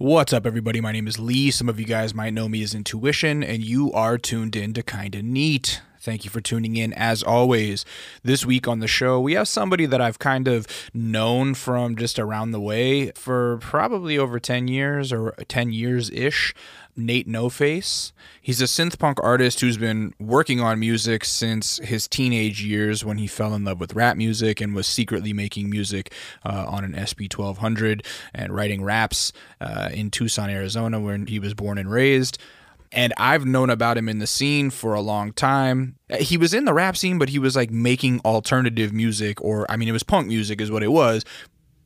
What's up, everybody? My name is Lee. Some of you guys might know me as Intuition, and you are tuned in to Kinda Neat. Thank you for tuning in. As always, this week on the show, we have somebody that I've kind of known from just around the way for probably over 10 years or 10 years ish. Nate No Face. He's a synth punk artist who's been working on music since his teenage years when he fell in love with rap music and was secretly making music uh, on an SP 1200 and writing raps uh, in Tucson, Arizona, where he was born and raised and I've known about him in the scene for a long time. He was in the rap scene, but he was like making alternative music, or I mean, it was punk music, is what it was.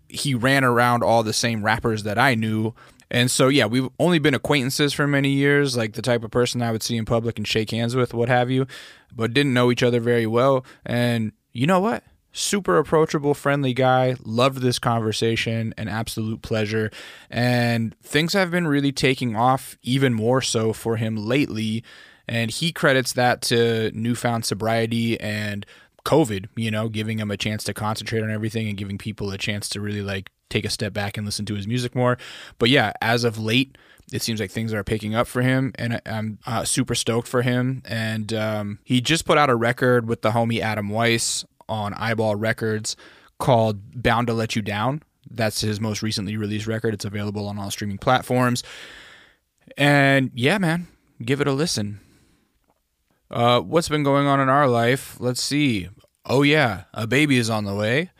He ran around all the same rappers that I knew. And so, yeah, we've only been acquaintances for many years, like the type of person I would see in public and shake hands with, what have you, but didn't know each other very well. And you know what? super approachable, friendly guy. Loved this conversation, an absolute pleasure. And things have been really taking off even more so for him lately. And he credits that to newfound sobriety and COVID, you know, giving him a chance to concentrate on everything and giving people a chance to really like take a step back and listen to his music more. But yeah, as of late, it seems like things are picking up for him, and I'm uh, super stoked for him. And um, he just put out a record with the homie Adam Weiss on Eyeball Records called Bound to Let You Down. That's his most recently released record. It's available on all streaming platforms. And yeah, man, give it a listen. Uh, what's been going on in our life? Let's see. Oh, yeah, a baby is on the way.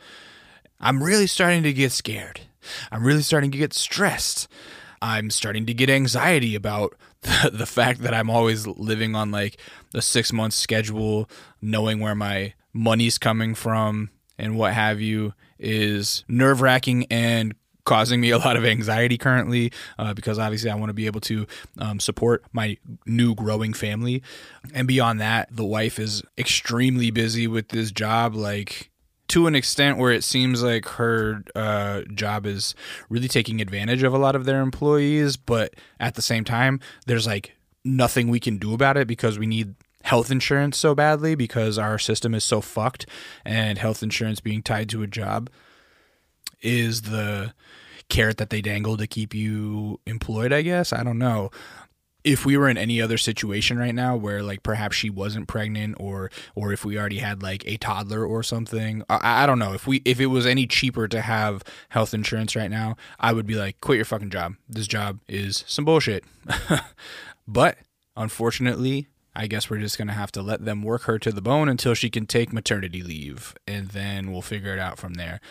I'm really starting to get scared. I'm really starting to get stressed. I'm starting to get anxiety about the, the fact that I'm always living on like a six month schedule, knowing where my money's coming from and what have you is nerve wracking and causing me a lot of anxiety currently uh, because obviously I want to be able to um, support my new growing family. And beyond that, the wife is extremely busy with this job. Like, to an extent where it seems like her uh, job is really taking advantage of a lot of their employees, but at the same time, there's like nothing we can do about it because we need health insurance so badly because our system is so fucked and health insurance being tied to a job is the carrot that they dangle to keep you employed, I guess. I don't know. If we were in any other situation right now where like perhaps she wasn't pregnant or or if we already had like a toddler or something, I, I don't know. If we if it was any cheaper to have health insurance right now, I would be like, quit your fucking job. This job is some bullshit. but unfortunately, I guess we're just to have to let them work her to the bone until she can take maternity leave, and then we'll figure it out from there.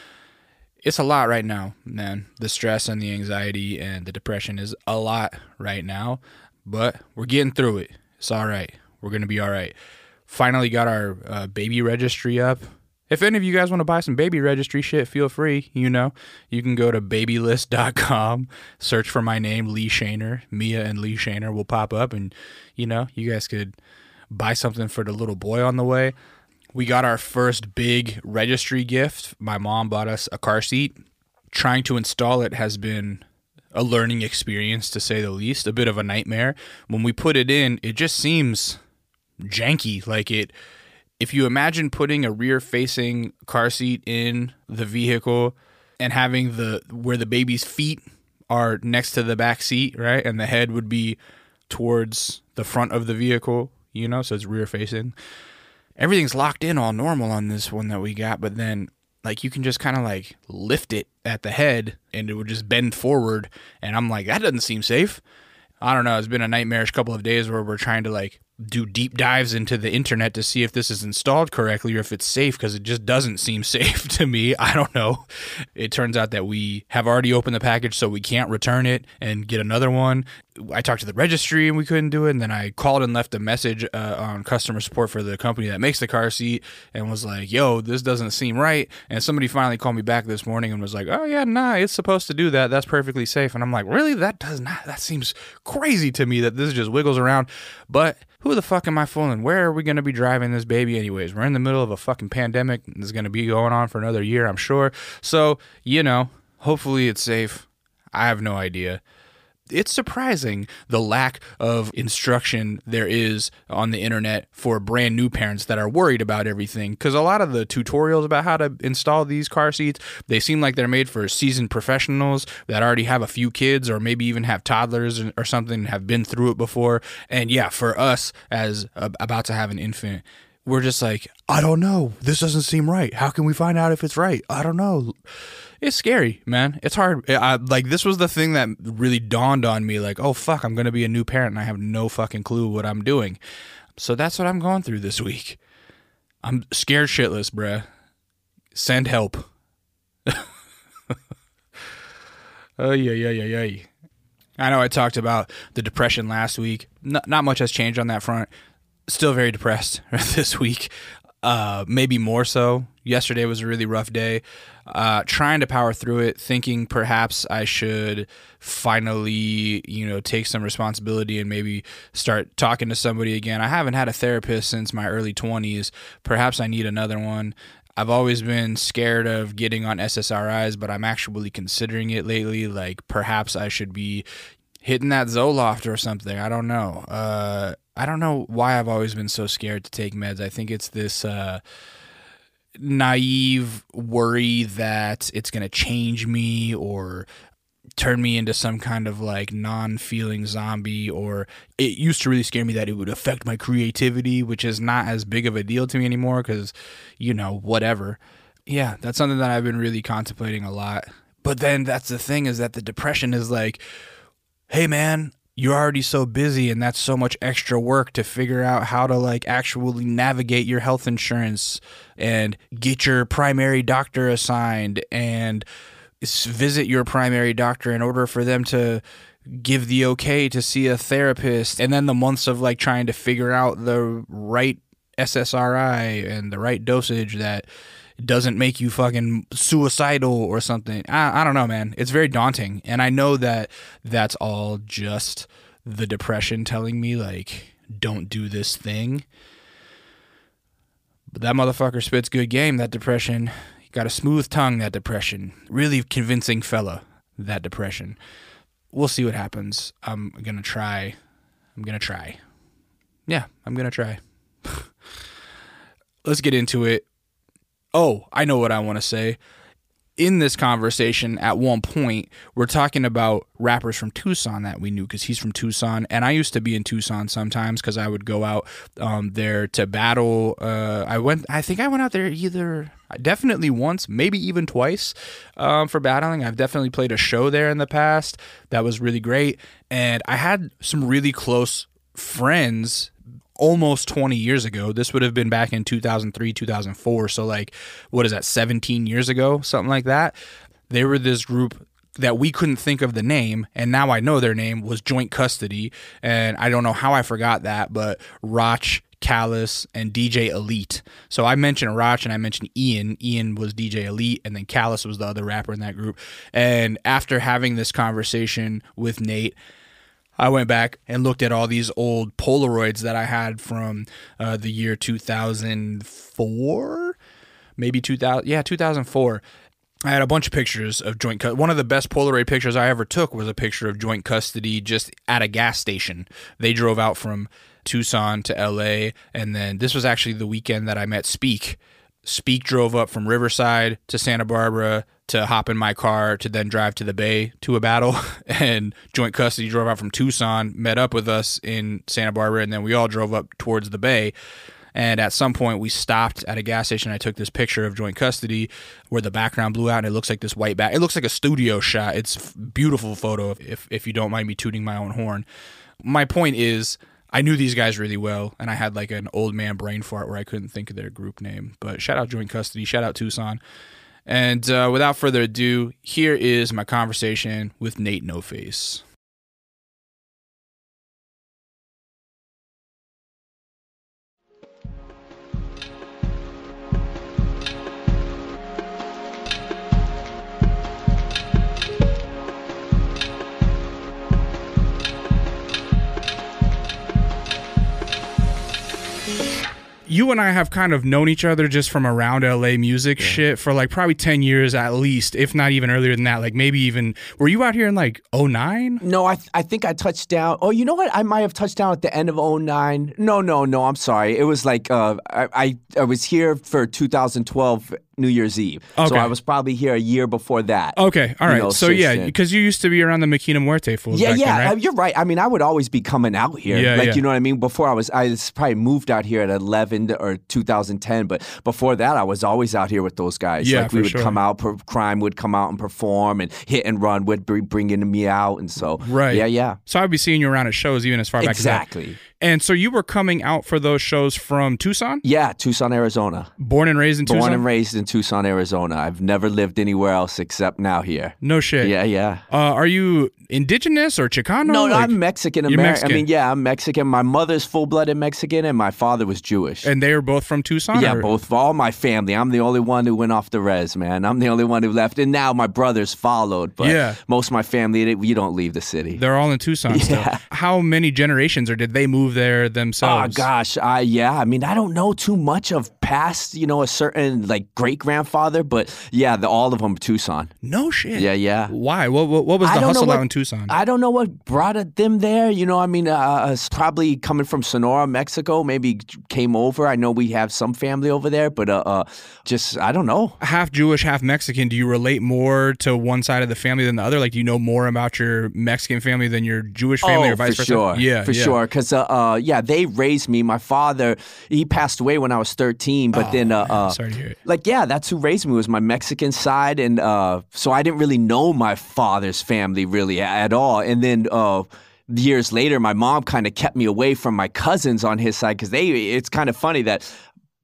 It's a lot right now, man. The stress and the anxiety and the depression is a lot right now, but we're getting through it. It's all right. We're going to be all right. Finally got our uh, baby registry up. If any of you guys want to buy some baby registry shit, feel free. You know, you can go to babylist.com, search for my name, Lee Shaner. Mia and Lee Shaner will pop up, and, you know, you guys could buy something for the little boy on the way. We got our first big registry gift. My mom bought us a car seat. Trying to install it has been a learning experience, to say the least, a bit of a nightmare. When we put it in, it just seems janky. Like it if you imagine putting a rear facing car seat in the vehicle and having the where the baby's feet are next to the back seat, right? And the head would be towards the front of the vehicle, you know, so it's rear facing. Everything's locked in all normal on this one that we got, but then like you can just kind of like lift it at the head and it would just bend forward and I'm like that doesn't seem safe. I don't know, it's been a nightmarish couple of days where we're trying to like do deep dives into the internet to see if this is installed correctly or if it's safe because it just doesn't seem safe to me. I don't know. It turns out that we have already opened the package, so we can't return it and get another one. I talked to the registry and we couldn't do it. And then I called and left a message uh, on customer support for the company that makes the car seat and was like, yo, this doesn't seem right. And somebody finally called me back this morning and was like, oh, yeah, nah, it's supposed to do that. That's perfectly safe. And I'm like, really? That does not, that seems crazy to me that this just wiggles around. But who the fuck am I fooling? Where are we going to be driving this baby, anyways? We're in the middle of a fucking pandemic. Is going to be going on for another year, I'm sure. So, you know, hopefully it's safe. I have no idea. It's surprising the lack of instruction there is on the internet for brand new parents that are worried about everything because a lot of the tutorials about how to install these car seats they seem like they're made for seasoned professionals that already have a few kids or maybe even have toddlers or something and have been through it before and yeah for us as about to have an infant we're just like, I don't know. This doesn't seem right. How can we find out if it's right? I don't know. It's scary, man. It's hard. I, like this was the thing that really dawned on me. Like, oh fuck, I'm gonna be a new parent and I have no fucking clue what I'm doing. So that's what I'm going through this week. I'm scared shitless, bruh. Send help. oh yeah, yeah, yeah, yeah. I know I talked about the depression last week. Not, not much has changed on that front still very depressed this week. Uh, maybe more so. Yesterday was a really rough day. Uh, trying to power through it, thinking perhaps I should finally, you know, take some responsibility and maybe start talking to somebody again. I haven't had a therapist since my early 20s. Perhaps I need another one. I've always been scared of getting on SSRIs, but I'm actually considering it lately. Like perhaps I should be hitting that Zoloft or something. I don't know. Uh, I don't know why I've always been so scared to take meds. I think it's this uh, naive worry that it's going to change me or turn me into some kind of like non-feeling zombie or it used to really scare me that it would affect my creativity which is not as big of a deal to me anymore cuz you know whatever. Yeah that's something that I've been really contemplating a lot. But then that's the thing is that the depression is like hey man you're already so busy and that's so much extra work to figure out how to like actually navigate your health insurance and get your primary doctor assigned and visit your primary doctor in order for them to give the okay to see a therapist. And then the months of like trying to figure out the right SSRI and the right dosage that doesn't make you fucking suicidal or something. I, I don't know, man. It's very daunting. And I know that that's all just the depression telling me, like, don't do this thing. But that motherfucker spits good game, that depression. He got a smooth tongue, that depression. Really convincing fella, that depression. We'll see what happens. I'm going to try. I'm going to try. Yeah, I'm going to try. Let's get into it Oh, I know what I want to say. In this conversation, at one point, we're talking about rappers from Tucson that we knew because he's from Tucson, and I used to be in Tucson sometimes because I would go out um, there to battle. Uh, I went, I think I went out there either definitely once, maybe even twice um, for battling. I've definitely played a show there in the past that was really great, and I had some really close friends almost 20 years ago. This would have been back in 2003, 2004. So, like, what is that, 17 years ago? Something like that. They were this group that we couldn't think of the name, and now I know their name was Joint Custody. And I don't know how I forgot that, but Roch, Callus, and DJ Elite. So I mentioned Roch and I mentioned Ian. Ian was DJ Elite, and then Callus was the other rapper in that group. And after having this conversation with Nate, I went back and looked at all these old Polaroids that I had from uh, the year 2004, maybe 2000. Yeah, 2004. I had a bunch of pictures of joint. Cu- One of the best Polaroid pictures I ever took was a picture of joint custody just at a gas station. They drove out from Tucson to LA, and then this was actually the weekend that I met Speak. Speak drove up from Riverside to Santa Barbara to hop in my car to then drive to the Bay to a battle. And joint custody drove out from Tucson, met up with us in Santa Barbara, and then we all drove up towards the Bay. And at some point, we stopped at a gas station. I took this picture of joint custody where the background blew out, and it looks like this white back. It looks like a studio shot. It's beautiful photo. If if you don't mind me tooting my own horn, my point is. I knew these guys really well, and I had like an old man brain fart where I couldn't think of their group name. But shout out Joint Custody, shout out Tucson. And uh, without further ado, here is my conversation with Nate No Face. You and I have kind of known each other just from around LA music shit for like probably 10 years at least, if not even earlier than that. Like maybe even, were you out here in like 09? No, I th- I think I touched down. Oh, you know what? I might have touched down at the end of 09. No, no, no. I'm sorry. It was like uh, I, I I was here for 2012 New Year's Eve. Okay. So I was probably here a year before that. Okay, all right. You know, so yeah, because you used to be around the Makina Muerte fools. Yeah, yeah, then, right? you're right. I mean, I would always be coming out here. Yeah, like, yeah. you know what I mean? Before I was, I probably moved out here at 11 or 2010, but before that, I was always out here with those guys. Yeah, like, we would sure. come out, per, crime would come out and perform, and hit and run would be bringing me out. And so, Right. yeah, yeah. So I'd be seeing you around at shows even as far back as. Exactly. And so you were coming out for those shows from Tucson, Yeah, Tucson, Arizona. born and raised in Born Tucson. Born and raised in Tucson, Arizona. I've never lived anywhere else except now here. no shit. Yeah, yeah. Uh, are you indigenous or Chicano? No, no, Like- I'm Mexican American. I mean, yeah, I'm Mexican. My mother's full blooded Mexican and my father was Jewish. and they were both from Tucson. yeah, or- both all my family. I'm the only one who went off the res, man. I'm the only one who left. And now my brothers followed. But Yeah. most of my family, you don't leave the city. They're all in Tucson still. Yeah. How many generations, or did they move there oh, themselves? Oh gosh, I yeah. I mean, I don't know too much of past, you know, a certain like great grandfather, but yeah, the, all of them Tucson. No shit. Yeah, yeah. Why? What, what, what was the hustle what- out in Tucson? I don't know what brought them there. You know, I mean, uh, it's probably coming from Sonora, Mexico. Maybe came over. I know we have some family over there, but uh, uh just I don't know. half Jewish, half Mexican. Do you relate more to one side of the family than the other? Like, do you know more about your Mexican family than your Jewish family, oh, or vice for versa? sure. Yeah, for yeah. sure. Because uh, uh, yeah, they raised me. My father, he passed away when I was thirteen. But then, uh, uh, Oh, Sorry to hear it. like yeah, that's who raised me was my Mexican side, and uh, so I didn't really know my father's family really at all. And then. Uh, Years later, my mom kind of kept me away from my cousins on his side because they. It's kind of funny that,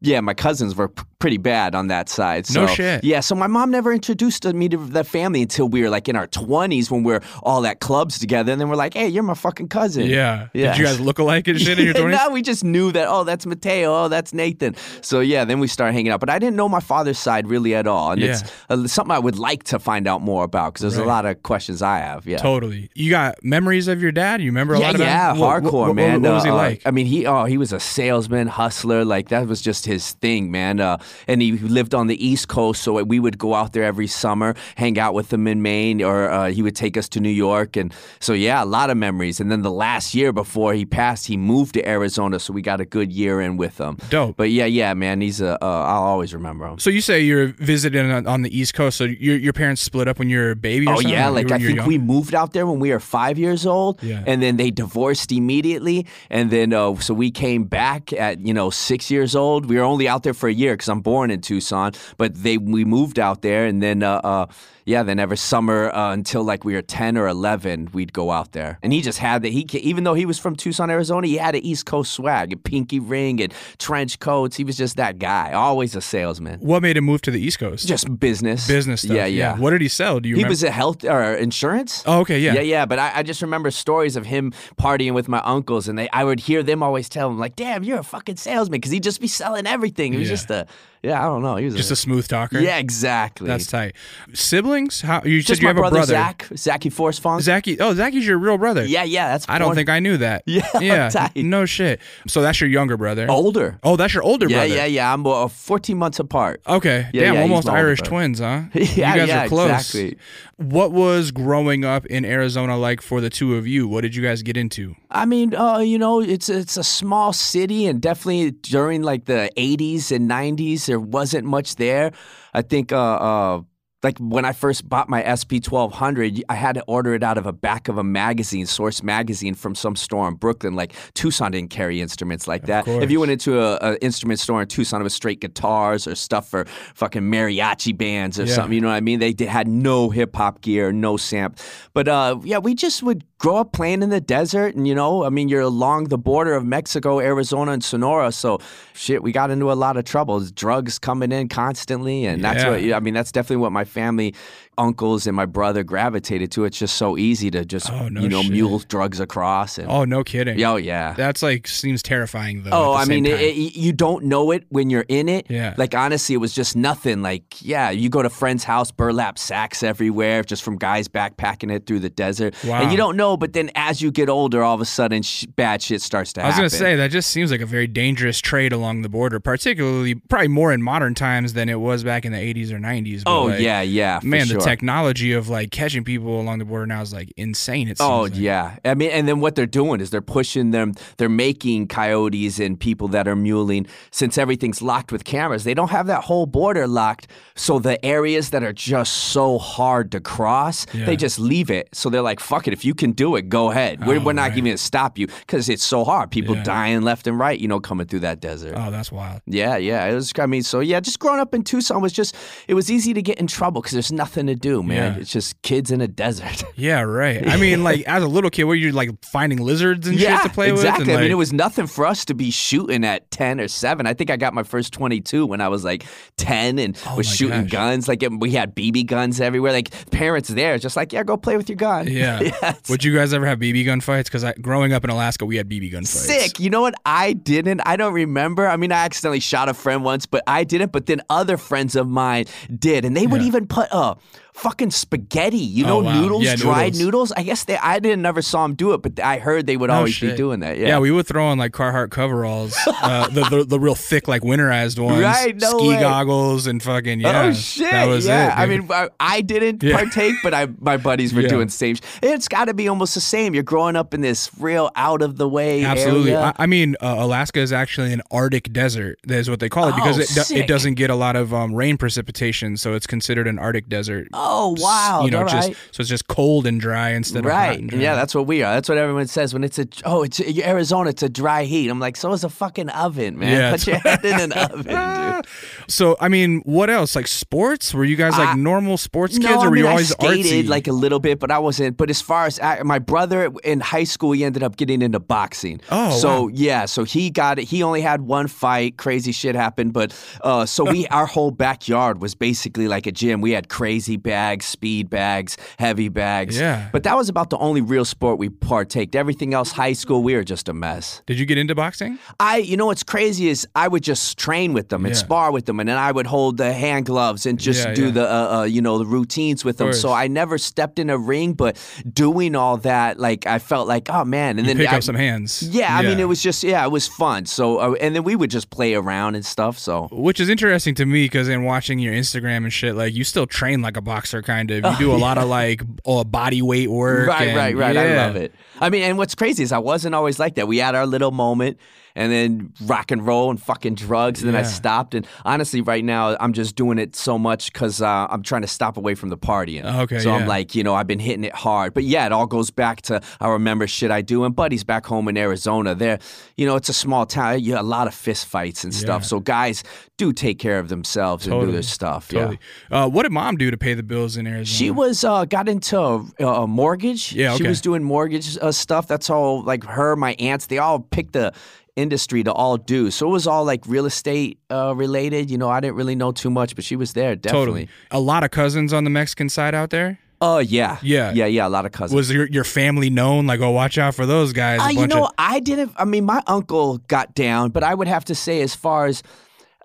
yeah, my cousins were p- pretty bad on that side. So, No shit. Yeah, so my mom never introduced me to the family until we were like in our twenties when we are all at clubs together, and then we're like, "Hey, you're my fucking cousin." Yeah. Yeah. Did you guys look alike and shit in your twenties? now we just knew that. Oh, that's Mateo. Oh, that's Nathan. So yeah, then we started hanging out. But I didn't know my father's side really at all, and it's uh, something I would like to find out more about because there's Right. a lot of questions I have. Yeah. Totally. You got memories of your dad? You remember a Yeah, lot about yeah, him? Hardcore, what- what- man. What, was he uh, like? I mean, he oh, he was a salesman, hustler. Like that was just his thing, man. Uh, and he lived on the East Coast, so we would go out there every summer, hang out with him in Maine, or uh, he would take us to New York. And so yeah, a lot of memories. And then the last year before he passed, he moved to Arizona, so we got a good year in with him. Dope. But yeah, yeah, man, he's a. Uh, I'll always remember him. So you say you're visiting on, on the East Coast. So your your parents split up when you were a baby? Or Oh something? yeah, like I think young? we moved out there when we were five years old, Yeah. and then they divorced immediately, and then uh, so we came back at you know six years old. We were only out there for a year because I'm born in Tucson, but they we moved out there, and then uh, uh, yeah, then every summer uh, until like we were ten or eleven, we'd go out there, and he just had that. He even though he was from Tucson, Arizona, he had an East Coast swag, a pinky ring, and trench coats. He was just that guy, always a salesman, What made him move to the East Coast? just business, business stuff. Yeah, yeah. What did he sell? Do you He remember? was a health or insurance. oh, okay. Yeah. Yeah, yeah, but I, I just remember stories of him partying with my uncles, and they I would hear them always tell him like, "Damn, you're a fucking salesman," because he'd just be selling everything. He was Yeah. just a yeah, I don't know, he was Just a smooth talker. yeah, exactly. That's tight. Siblings? How you just said you have a brother, brother? Zach, Zachy Force Funk. Zachy. Oh, Zachy's your real brother. Yeah, yeah, that's I don't think I knew that. Yeah, Yeah. tight. No shit. So that's your younger brother. older. Oh, that's your older Yeah, brother. yeah, yeah. Yeah. I'm uh, 14 months apart. Okay. Yeah, Damn, yeah, almost Irish brother. twins, huh? Yeah, you guys yeah, are close. exactly. What was growing up in Arizona like for the two of you? What did you guys get into? I mean, uh, you know, it's it's a small city, and definitely during like the '80s and '90s, there wasn't much there. I think, uh, uh, like when I first bought my SP 1200, I had to order it out of a back of a magazine, Source magazine, from some store in Brooklyn. Like Tucson didn't carry instruments like that. If you went into a, a instrument store in Tucson, it was straight guitars or stuff for fucking mariachi bands or Yeah. something. You know what I mean? They did, had no hip hop gear, no samp. But uh, yeah, we just would grow up playing in the desert, and you know, I mean, you're along the border of Mexico, Arizona, and Sonora, so shit, we got into a lot of trouble. Drugs coming in constantly, and that's Yeah. what I mean. That's definitely what my family uncles and my brother gravitated to. It's just so easy to just Oh, no you know shit. mule drugs across and Oh, no kidding. oh yeah. That's like seems terrifying though. Oh, I mean, it, it, you don't know it when you're in it. Yeah. Like honestly, it was just nothing. Like yeah, you go to friend's house, burlap sacks everywhere, just from guys backpacking it through the desert, Wow. and you don't know. But then as you get older, all of a sudden, sh- bad shit starts to happen. I was happen. gonna say that just seems like a very dangerous trade along the border, particularly probably more in modern times than it was back in the 80s or 90s. but, Oh like, yeah, yeah. for man, sure. the technology of like catching people along the border now is like insane. It oh, seems Oh like. yeah, I mean, and then what they're doing is they're pushing them. They're making coyotes and people that are muling. Since everything's locked with cameras, they don't have that whole border locked. So the areas that are just so hard to cross, Yeah. they just leave it. So they're like, "Fuck it, if you can do it, go ahead. We're, Oh, we're not right. even gonna stop you because it's so hard. People Yeah. dying left and right, you know, coming through that desert." Oh, that's wild. Yeah, yeah. It was. I mean, so yeah, just growing up in Tucson was just. It was easy to get in trouble because there's nothing to do, man. Yeah. It's just kids in a desert. Yeah, right. I mean, like as a little kid, were you like finding lizards and yeah, shit to play exactly. with? Exactly. I mean, it was nothing for us to be shooting at ten or seven. I think I got my first twenty-two when I was like ten and Oh was shooting gosh. guns. Like we had BB guns everywhere. Like parents there, just like yeah, go play with your gun. Yeah. it's Would you guys ever have BB gun fights? Because growing up in Alaska, we had BB gun fights. Sick. You know what? I didn't. I don't remember. I mean, I accidentally shot a friend once, but I didn't. But then other friends of mine did, and they would Yeah. even put uh fucking spaghetti. You know, Oh, wow. noodles, Yeah, dried noodles. noodles. I guess they. I didn't never saw them do it, but I heard they would always be doing that. Yeah. we would throw on like Carhartt coveralls, uh, the, the the real thick, like winterized ones, Right, no ski way. goggles, and fucking yeah. Oh shit! that was yeah, it. I mean, I, I didn't Yeah. partake, but I my buddies were Yeah. doing the same. It's got to be almost the same. You're growing up in this real out of the way Absolutely. I, I mean, uh, Alaska is actually an Arctic desert. That is what they call it because Oh, it, do- it doesn't get a lot of um, rain precipitation, so it's considered an Arctic desert. oh wow! you know, just right. so it's just cold and dry instead of hot Right. and dry. Yeah, that's what we are. That's what everyone says when it's a oh, it's Arizona. It's a dry heat. I'm like, so is a fucking oven, man. Yeah, Put your head in an oven, dude. So I mean, what else? Like sports? Were you guys like I- normal sports kids, no, or I were mean, you always I skated artsy? like a little bit, but I wasn't. But as far as I, my brother in high school, he ended up getting into boxing. Oh, so wow. yeah, so he got it. He only had one fight. Crazy shit happened, but uh, so we our whole backyard was basically like a gym. We had crazy bags, speed bags, heavy bags. Yeah. But that was about the only real sport we partaked. Everything else, high school, we were just a mess. Did you get into boxing? I, you know, what's crazy is I would just train with them and Yeah. spar with them, and then I would hold the hand gloves and just Yeah, do yeah. the, uh, uh, you know, the routines with them. So I never stepped in a ring, but doing all that, like I felt like, oh man, and You then pick I, up some hands. yeah, I mean, it was just yeah, it was fun. So uh, and then we would just play around and stuff. So Which is interesting to me because in watching your Instagram and shit, like you still train like a boxer, kind of. You oh, do a lot of like oh, body weight work. right, and- right, right. I love it. I mean, and what's crazy is I wasn't always like that. We had our little moment. And then rock and roll and fucking drugs, and then I stopped. And honestly, right now, I'm just doing it so much because uh, I'm trying to stop away from the partying. Okay, So yeah. I'm like, you know, I've been hitting it hard. But yeah, it all goes back to I remember shit I do. And buddies back home in Arizona, there, you know, it's a small town. You have a lot of fist fights and stuff. Yeah. So guys do take care of themselves and do their stuff. Totally. Yeah. Uh, what did mom do to pay the bills in Arizona? She was uh, got into a, a mortgage. Yeah, She was doing mortgage uh, stuff. That's all. Like her, my aunts, they all picked the industry to all do. So it was all like real estate uh, related. You know, I didn't really know too much, but she was there definitely. totally. A lot of cousins on the Mexican side out there. Oh yeah, Yeah. yeah, yeah. A lot of cousins. Was your your family known? Like, oh, watch out for those guys. a Uh, you know, of, I didn't. I mean, my uncle got down, but I would have to say, as far as,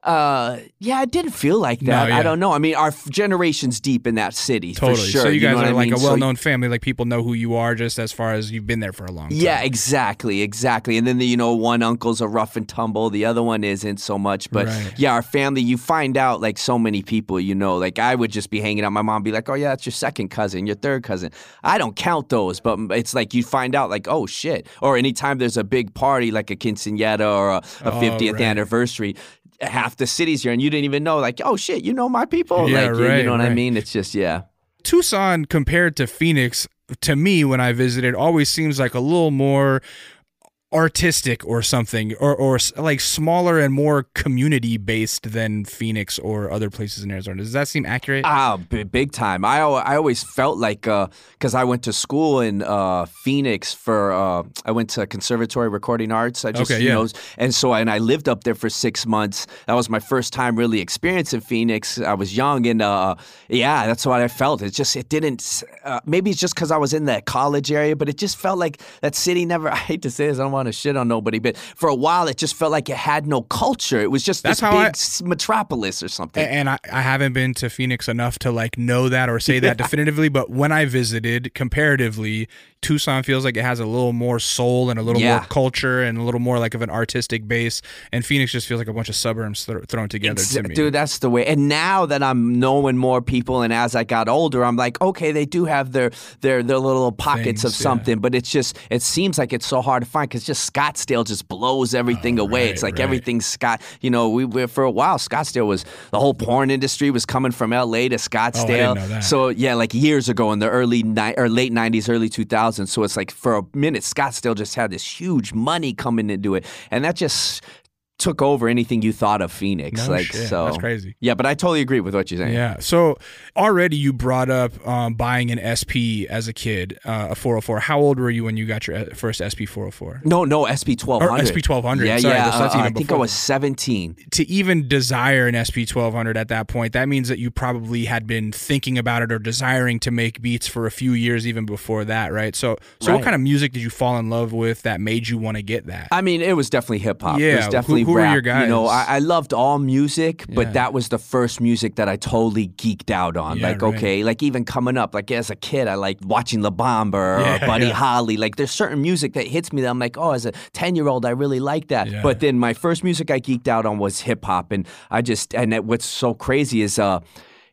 uh, yeah, it didn't feel like that. yeah. I don't know. I mean, our f- generations deep in that city totally. for sure. So you guys know what are I like mean? a well known family. Like people know who you are just as far as you've been there for a long time. Yeah, exactly, exactly. And then the, you know, one uncle's a rough and tumble, the other one isn't so much. But Right. yeah, our family, you find out like so many people, you know, like I would just be hanging out. My mom would be like, "Oh yeah, that's your second cousin, your third cousin." I don't count those, but it's like you find out like, "Oh shit!" Or anytime there's a big party like a quinceanera or a, a Oh, 50th right. anniversary. Half the city's here, and you didn't even know. Like, oh shit, you know my people. Yeah, like, you- you, right, know what I mean? It's just yeah. Tucson compared to Phoenix, to me, when I visited, always seems like a little more artistic or something or or like smaller and more community based than Phoenix or other places in Arizona. Does that seem accurate? Ah, b- big time. I I always felt like because I went to school in uh, Phoenix for uh, I went to Conservatory Recording Arts. I just Okay, you yeah. know, and so and I lived up there for six months. That was my first time really experiencing Phoenix. I was young and uh, yeah, that's what I felt. It just it didn't. Uh, maybe it's just because I was in that college area, but it just felt like that city never. I hate to say this, I don't want to shit on nobody, but for a while it just felt like it had no culture. It was just That's this how I- big metropolis or something. And I, I haven't been to Phoenix enough to like know that or say that definitively, but when I visited comparatively, Tucson feels like it has a little more soul and a little Yeah. more culture and a little more like of an artistic base. And Phoenix just feels like a bunch of suburbs th- thrown together Ex- to me. Dude, that's the way. And now that I'm knowing more people, and as I got older, I'm like, okay, they do have their their their little pockets of Things, yeah. something, but it's just it seems like it's so hard to find because just Scottsdale just blows everything oh, away. right, it's like right. everything's Scott. You know, we, for a while Scottsdale was the whole porn industry was coming from L.A. to oh, Scottsdale. know that. So yeah, like years ago in the early ni- or late '90s, early 2000s. So it's like for a minute, Scottsdale just had this huge money coming into it, and that just took over anything you thought of Phoenix. No like shit. so, That's crazy. Yeah, but I totally agree with what you're saying. Yeah. So already you brought up um, buying an SP as a kid, uh, a 404. How old were you when you got your uh, first SP 404? No, no, SP twelve Or. SP 1200. Yeah, Sorry, yeah. uh, I think I was seventeen. to even desire an SP 1200 at that point, that means that you probably had been thinking about it or desiring to make beats for a few years even before that, right? So, so what kind of music did you fall in love with that made you want to get that? I mean, it was definitely hip hop. it Yeah, was who- definitely who were rap. your guys? You know, I, I loved all music, but that was the first music that I totally geeked out on. Yeah, like, right. okay, like even coming up, like as a kid, I liked watching La Bamba or Buddy yeah. Holly. Like, there's certain music that hits me that I'm like, oh, as a ten year old, I really like that. Yeah. But then my first music I geeked out on was hip hop, and I just and it, what's so crazy is uh.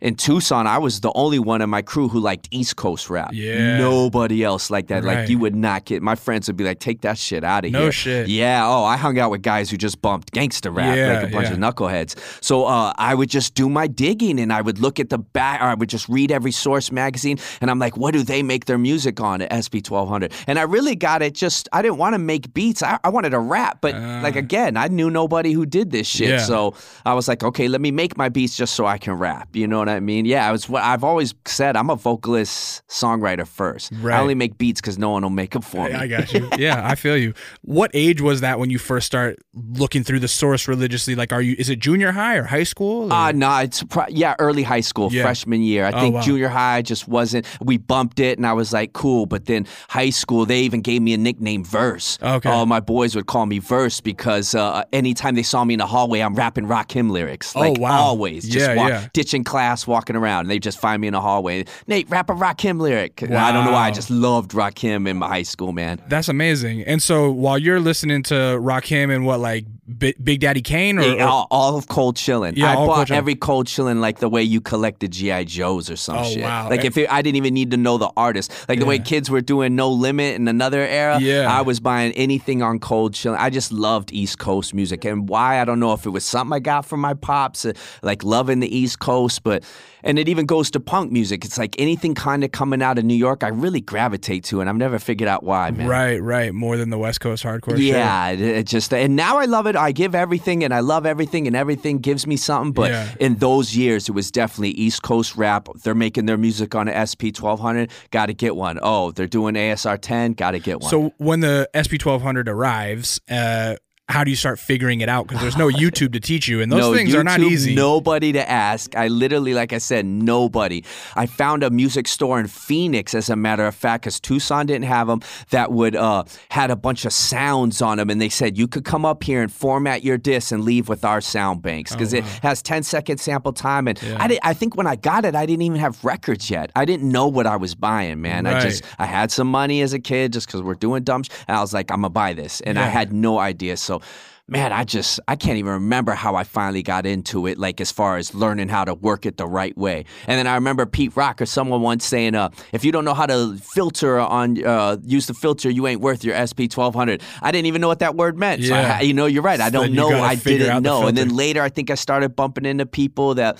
In Tucson, I was the only one in my crew who liked East Coast rap. Yeah. Nobody else liked that. Right. Like you would not get. My friends would be like, "Take that shit out of No here." No shit. Yeah. Oh, I hung out with guys who just bumped gangster rap, Yeah, like a bunch yeah. of knuckleheads. So uh, I would just do my digging, and I would look at the back, or I would just read every Source magazine, and I'm like, what do they make their music on at SP 1200? And I really got it. Just I didn't want to make beats. I, I wanted to rap, but like again, I knew nobody who did this shit. Uh. Yeah. So I was like, okay, let me make my beats just so I can rap. You know what I mean? Yeah. I was. I've always said. I'm a vocalist songwriter first. Right. I only make beats because no one will make them for me. I got you. Yeah, I feel you. What age was that when you first start looking through the source religiously? Like, are you? Is it junior high or high school? or- Uh, no, it's pro- yeah, early high school, Yeah. freshman year. I Oh, think wow. junior high just wasn't. We bumped it, and I was like, cool. But then high school, they even gave me a nickname, Verse. Okay. All my boys would call me Verse because uh, anytime they saw me in the hallway, I'm rapping Rakim lyrics. Like Oh, wow. always, just Yeah, walk, yeah. ditching class, walking around. And they just find me in the hallway. Nate, rap a Rakim lyric. And I don't know why. I just loved Rakim in my high school, man. That's amazing. And so while you're listening to Rakim and what like B- Big Daddy Kane or, Yeah, all, all of Cold Chillin'. Yeah, I Cold bought Chillin'. every Cold Chillin' like the way you collected GI Joes or some Oh, shit. wow. Like if it, I didn't even need to know the artist, like the way kids were doing No Limit in another era. Yeah. I was buying anything on Cold Chillin'. I just loved East Coast music, and why I don't know if it was something I got from my pops, uh, like loving the East Coast, but. And it even goes to punk music. It's like anything kind of coming out of New York, I really gravitate to, and I've never figured out why, man. right, right, more than the West Coast hardcore. shit. Yeah, it, it just and now I love it. I give everything and I love everything and everything gives me something. But Yeah. in those years, it was definitely East Coast rap. They're making their music on a SP twelve hundred. Got to get one. Oh, they're doing ASR ten. Got to get one. So when the SP twelve hundred arrives, uh, how do you start figuring it out? Because there's no YouTube to teach you, and those no, things are not easy. Nobody to ask. I literally, like I said, nobody. I found a music store in Phoenix, as a matter of fact, because Tucson didn't have them. That would uh, had a bunch of sounds on them, and they said you could come up here and format your disc and leave with our sound banks because it has 10 second sample time. And I did, I think when I got it, I didn't even have records yet. I didn't know what I was buying, man. I just I had some money as a kid just because we're doing dumb. Sh- and I was like, I'm gonna buy this, and I had no idea. So man, I just I can't even remember how I finally got into it, like as far as learning how to work it the right way. And then I remember Pete Rock or someone once saying, uh, if you don't know how to filter on uh, use the filter, you ain't worth your SP twelve hundred. I didn't even know what that word meant. So I Yeah. you know, you're right. I don't know. I didn't know. And then later I think I started bumping into people that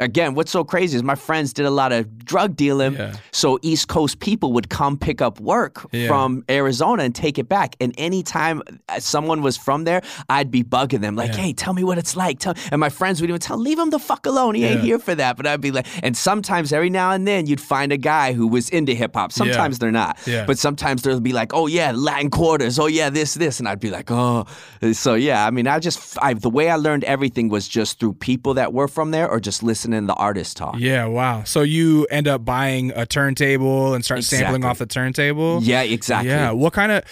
again, what's so crazy is my friends did a lot of drug dealing. Yeah. So East Coast people would come pick up work Yeah. from Arizona and take it back. And anytime uh, someone was from there, I'd be bugging them like, Yeah. "Hey, tell me what it's like." Tell, and my friends would even tell, "Leave him the fuck alone. He ain't here for that." But I'd be like, and sometimes every now and then you'd find a guy who was into hip hop. Sometimes they're not. But sometimes they'll be like, "Oh yeah, Latin quarters. Oh yeah, this this," and I'd be like, "Oh." So yeah, I mean, I just I, the way I learned everything was just through people that were from there or just listening to the artist talk. Yeah, wow. So you end up buying a turntable and start sampling off the turntable? Yeah, exactly. Yeah. What kind of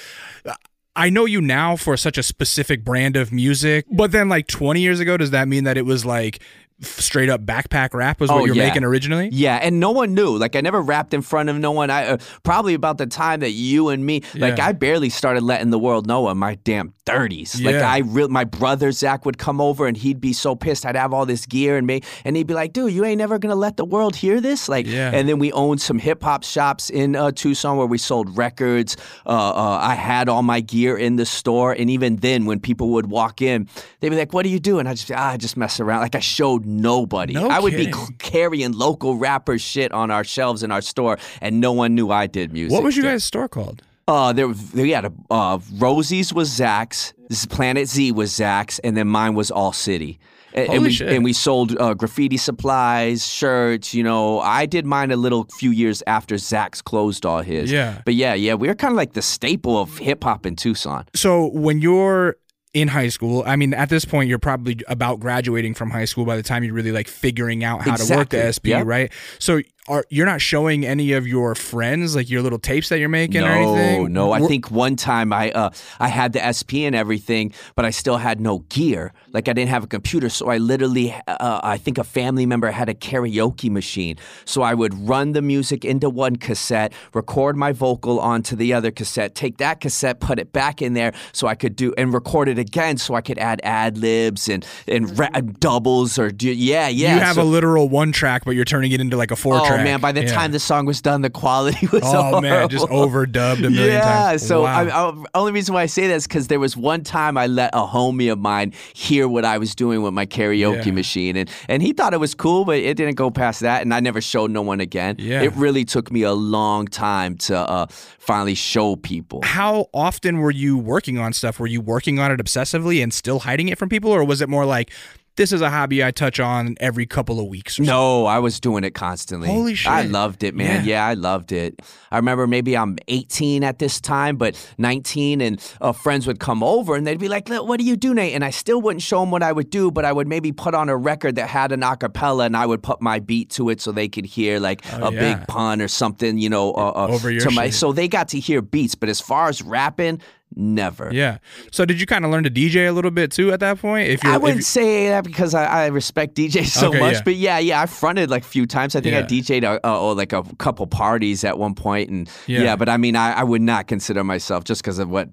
I know you now for such a specific brand of music, but then like 20 years ago does that mean that it was like straight up backpack rap was what Oh, you're yeah. making originally? Yeah, and no one knew. Like I never rapped in front of no one. I uh, probably about the time that you and me, like Yeah. I barely started letting the world know in my damn thirties. Like I real my brother Zach would come over and he'd be so pissed. I'd have all this gear and me, and he'd be like, "Dude, you ain't never gonna let the world hear this." Like, Yeah. and then we owned some hip hop shops in uh, Tucson where we sold records. Uh, uh, I had all my gear in the store, and even then, when people would walk in, they'd be like, "What are you doing?" I just, ah, I just mess around. Like I showed nobody. No I would be kidding. cl- carrying local rappers shit on our shelves in our store, and no one knew I did music. What was you guys' store called? Uh, there we had a uh, Rosie's was Zach's, Planet Z was Zach's, and then mine was All City. And, and we shit. and we sold uh, graffiti supplies, shirts. You know, I did mine a little few years after Zach's closed all his. Yeah. but yeah, yeah, we were kind of like the staple of hip hop in Tucson. So when you're in high school, I mean, at this point, you're probably about graduating from high school by the time you're really like figuring out how to work the Exactly. SP, Yep. right? So are you're not showing any of your friends like your little tapes that you're making no, or anything? No, no. I Were- think one time I uh, I had the SP and everything, but I still had no gear. Like I didn't have a computer, so I literally uh, I think a family member had a karaoke machine. So I would run the music into one cassette, record my vocal onto the other cassette, take that cassette, put it back in there, so I could do and record it again, so I could add ad libs and and ra- doubles or do yeah yeah. you have so- a literal one track, but you're turning it into like a four Oh track. man! By the Yeah. time the song was done, the quality was oh man, just overdubbed a million yeah, times. so Wow. I, I, only reason why I say that is because there was one time I let a homie of mine hear what I was doing with my karaoke Yeah. machine, and and he thought it was cool, but it didn't go past that, and I never showed no one again. Yeah. it really took me a long time to uh, finally show people. how often were you working on stuff? Were you working on it obsessively and still hiding it from people, or was it more like this is a hobby I touch on every couple of weeks? Or No, I was doing it constantly. Holy shit. I loved it, man. Yeah. Yeah. I loved it. I remember maybe I'm 18 at this time, but 19, and uh, friends would come over and they'd be like, "What do you do, Nate?" And I still wouldn't show them what I would do, but I would maybe put on a record that had an acapella, and I would put my beat to it so they could hear like Oh, a yeah. big pun or something, you know, uh, uh, Over your to my. shit. So they got to hear beats, but as far as rapping, never. Yeah. So did you kind of learn to DJ a little bit too at that point? If you're, I wouldn't you- say that because I, I respect DJs so Okay, much, yeah. but yeah, yeah, I fronted like a few times. I think I Yeah. DJ'd a, a, oh, like a couple parties at one point, and Yeah. yeah, but I mean, I, I would not consider myself just because of what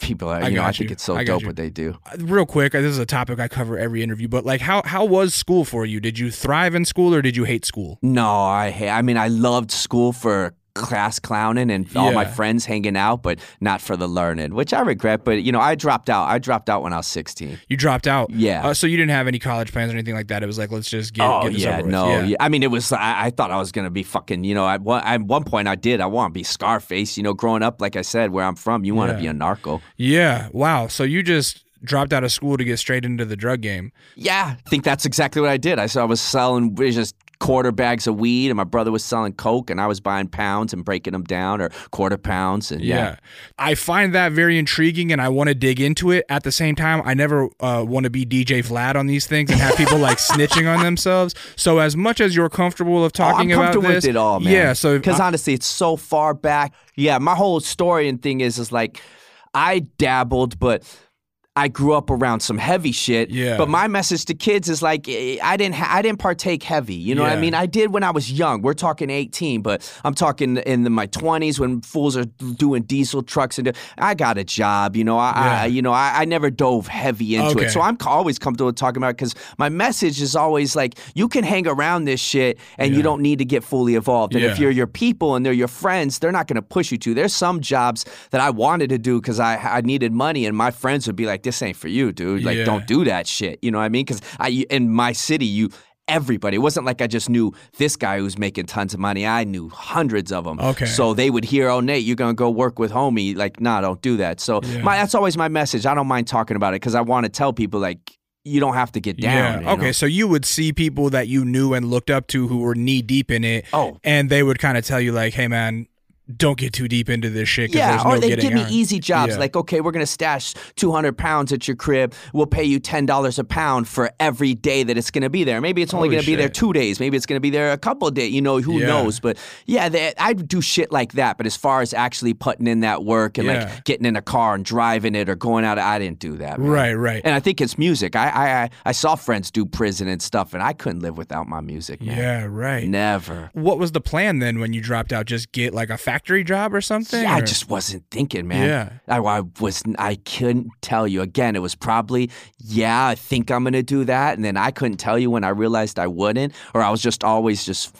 people are. I You know, I think you. it's so dope you. what they do. Uh, real quick, uh, this is a topic I cover every interview, but like, how how was school for you? Did you thrive in school or did you hate school? No, I ha- I mean, I loved school for class clowning and all my friends hanging out, but not for the learning, which I regret. But you know, I dropped out. I dropped out when I was sixteen. You dropped out. Yeah. Uh, so you didn't have any college plans or anything like that. It was like, let's just get, Oh get yeah, no, Yeah. yeah. I mean, it was. I, I thought I was gonna be fucking. You know, at one, at one point I did. I want to be Scarface. You know, growing up, like I said, where I'm from, you want to Yeah. be a narco. Yeah. Wow. So you just dropped out of school to get straight into the drug game. Yeah, I think that's exactly what I did. I saw I was selling just quarter bags of weed, and my brother was selling coke, and I was buying pounds and breaking them down or quarter pounds, and yeah. I find that very intriguing and I want to dig into it. At the same time, I never uh, want to be DJ Vlad on these things and have people like snitching on themselves. So, as much as you're comfortable of Oh, talking about comfortable this, with it all, man. yeah. So, because honestly, it's so far back. Yeah, my whole story and thing is is like I dabbled, but I grew up around some heavy shit. Yeah. But my message to kids is like eh, I didn't ha- I didn't partake heavy. You know what I mean? I did when I was young. We're talking 18, but I'm talking in the, my 20s when fools are doing diesel trucks and I got a job. You know, I, I you know I, I never dove heavy into Okay. it. So I'm always comfortable talking about it because my message is always like you can hang around this shit and Yeah. you don't need to get fully involved. And if you're your people and they're your friends, they're not going to push you to. There's some jobs that I wanted to do because I I needed money, and my friends would be like, "This ain't for you, dude. Like, Yeah. don't do that shit." You know what I mean? Because I in my city, you everybody. It wasn't like I just knew this guy who's making tons of money. I knew hundreds of them. Okay. So they would hear, "Oh, Nate, you're gonna go work with homie." Like, nah, don't do that. So Yeah. my that's always my message. I don't mind talking about it because I want to tell people like you don't have to get down. you Okay, know? so you would see people that you knew and looked up to who were knee deep in it. Oh. And they would kind of tell you like, "Hey, man, don't get too deep into this shit. Yeah, there's or no they give me out." easy jobs Yeah. like, okay, we're gonna stash 200 pounds at your crib. We'll pay you ten dollars a pound for every day that it's gonna be there. Maybe it's only Holy gonna be there two days. Maybe it's gonna be there a couple of days. You know, who Yeah. knows? But yeah, they, I do shit like that. But as far as actually putting in that work and Yeah. like getting in a car and driving it or going out, I didn't do that. man. Right, right. And I think it's music. I, I I I saw friends do prison and stuff, and I couldn't live without my music. Man. yeah, right. Never. What was the plan then when you dropped out? Just get like a factory job or something? Yeah, I just wasn't thinking, man. Yeah. I, I was. I couldn't tell you. Again, it was probably, yeah, I think I'm gonna do that, and then I couldn't tell you when I realized I wouldn't, or I was just always just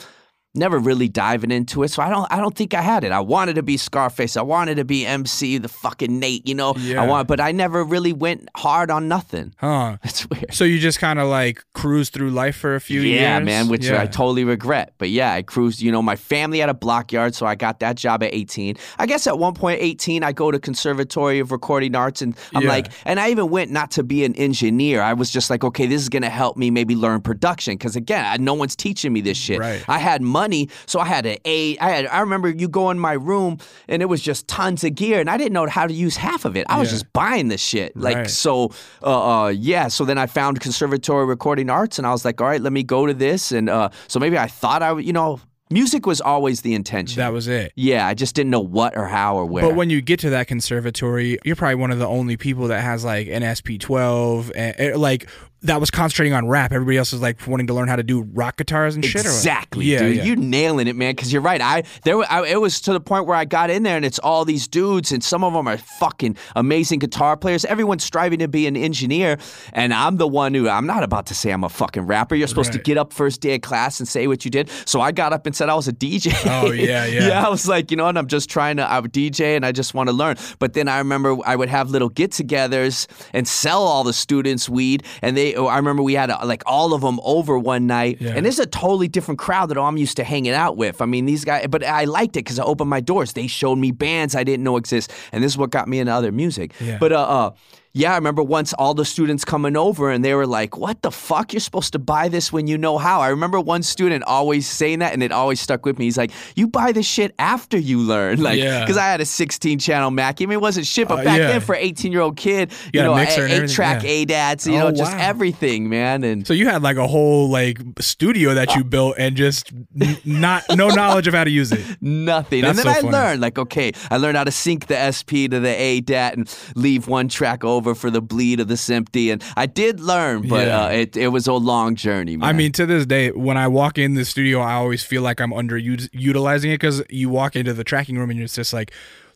never really diving into it. So I don't. I don't think I had it. I wanted to be Scarface. I wanted to be MC, the fucking Nate. You know. Yeah. I want, but I never really went hard on nothing. Huh. It's weird. So you just kind of like cruised through life for a few years? Yeah, man, which Yeah. I totally regret. But yeah, I cruised. You know, my family had a block yard, so I got that job at 18. I guess at one point, 18, I go to Conservatory of Recording Arts, and I'm Yeah. like, and I even went not to be an engineer. I was just like, okay, this is gonna help me maybe learn production, because again, I, no one's teaching me this shit. Right. I had money, so I had an A. I had. I remember you go in my room, and it was just tons of gear, and I didn't know how to use half of it. I was just buying the shit, like Right. so. Uh, uh, yeah. So then I found Conservatory Recording Arts, and I was like, all right, let me go to this, and uh, so maybe I thought I, would, you know, music was always the intention. That was it. yeah, I just didn't know what or how or where. But when you get to that conservatory, you're probably one of the only people that has like an SP12 and and, like that was concentrating on rap. Everybody else is like wanting to learn how to do rock guitars and shit. Exactly, Yeah, dude. yeah. You're nailing it, man. Because you're right. I there, I, it was to the point where I got in there, and it's all these dudes, and some of them are fucking amazing guitar players. Everyone's striving to be an engineer, and I'm the one who I'm not about to say I'm a fucking rapper. You're supposed to get up first day of class and say what you did. So I got up and said I was a DJ. Oh, yeah, yeah. yeah, I was like, you know what? I'm just trying to. I'm a DJ, and I just want to learn. But then I remember I would have little get-togethers and sell all the students weed, and they. I remember we had uh, like all of them over one night, Yeah. and this is a totally different crowd that I'm used to hanging out with. I mean, these guys, but I liked it because I opened my doors. They showed me bands I didn't know exist, and this is what got me into other music. Yeah. But uh, uh, yeah, I remember once all the students coming over and they were like, "What the fuck? You're supposed to buy this when you know how." I remember one student always saying that, and it always stuck with me. He's like, "You buy this shit after you learn," like Yeah. because I had a 16 channel Mac. I mean, it wasn't shit, but Uh, back yeah. then for 18 year old kid, You you, know, eight track yeah. ADATs, you Oh, know, just wow. everything, man, and. So you had like a whole like studio that you built and just not no knowledge of how to use it. Nothing. That's and then so I funny. learned, like, okay, I learned how to sync the SP to the ADAT and leave one track over for the bleed of the SMPTE. And I did learn, but Yeah. uh, it, it was a long journey, man. I mean, to this day, when I walk in the studio, I always feel like I'm underutilizing it because you walk into the tracking room and it's just like,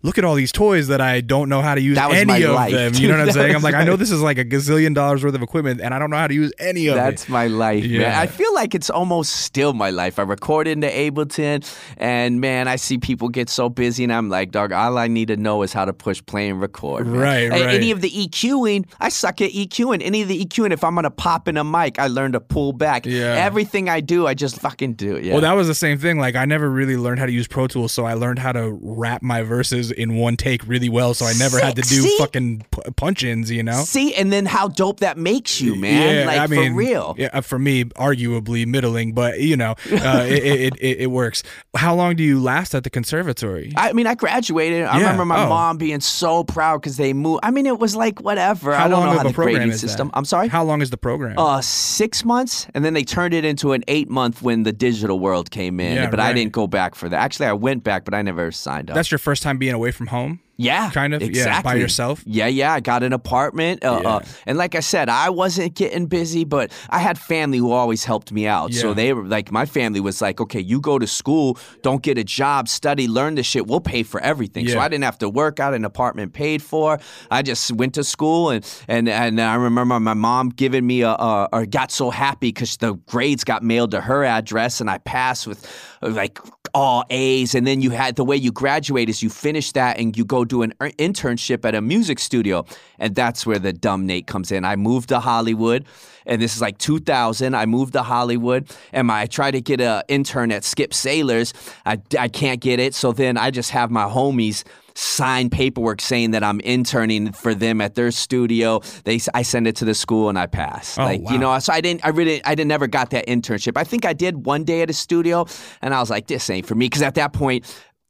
look at all these toys that I don't know how to use any of life, them. You know what I'm saying? I'm like, I know this is like a gazillion dollars worth of equipment and I don't know how to use any of That's it. That's my life, man. I feel like it's almost still my life. I record into Ableton, and man, I see people get so busy, and I'm like, dog, all I need to know is how to push play and record. man. Right, right. Any of the EQing, I suck at EQing. Any of the EQing, if I'm gonna pop in a mic, I learn to pull back. Yeah. Everything I do, I just fucking do. Yeah. Well, that was the same thing. Like, I never really learned how to use Pro Tools, so I learned how to rap my verses in one take really well. So I never had to do See? fucking p- punch ins, you know? See, and then how dope that makes you, man. Yeah, like I mean, for real. Yeah, uh, for me, arguably middling, but you know, uh, it, it, it it works. How long do you last at the conservatory? I mean, I graduated. I Yeah, remember my oh. mom being so proud because they moved. I mean, it was like whatever. How I don't long know of how a the program grading is system. that? I'm sorry. How long is the program? Uh, six months, and then they turned it into an eight month when the digital world came in. Yeah, but I didn't go back for that. Actually, I went back, but I never signed up. That's your first time being away from home. Yeah, kind of? Yeah, by yourself? Yeah, yeah. I got an apartment, uh, Yeah. uh, and like I said, I wasn't getting busy, but I had family who always helped me out. Yeah. So they were like, my family was like, okay, you go to school, don't get a job, study, learn the shit. We'll pay for everything. So I didn't have to work out an apartment paid for. I just went to school, and and and I remember my mom giving me a, a or got so happy because the grades got mailed to her address, and I passed with uh, like all A's, and then you had the way you graduate is you finish that and you go do an er- internship at a music studio. And that's where the dumb Nate comes in. I moved to Hollywood, and this is like 2000. I moved to Hollywood, and my, I try to get an intern at Skip Saylor's. I, I can't get it. So then I just have my homies sign paperwork saying that I'm interning for them at their studio. They I send it to the school and I pass. Oh, like wow. you know, so I didn't I really I didn't never got that internship. I think I did one day at a studio and I was like this ain't for me because at that point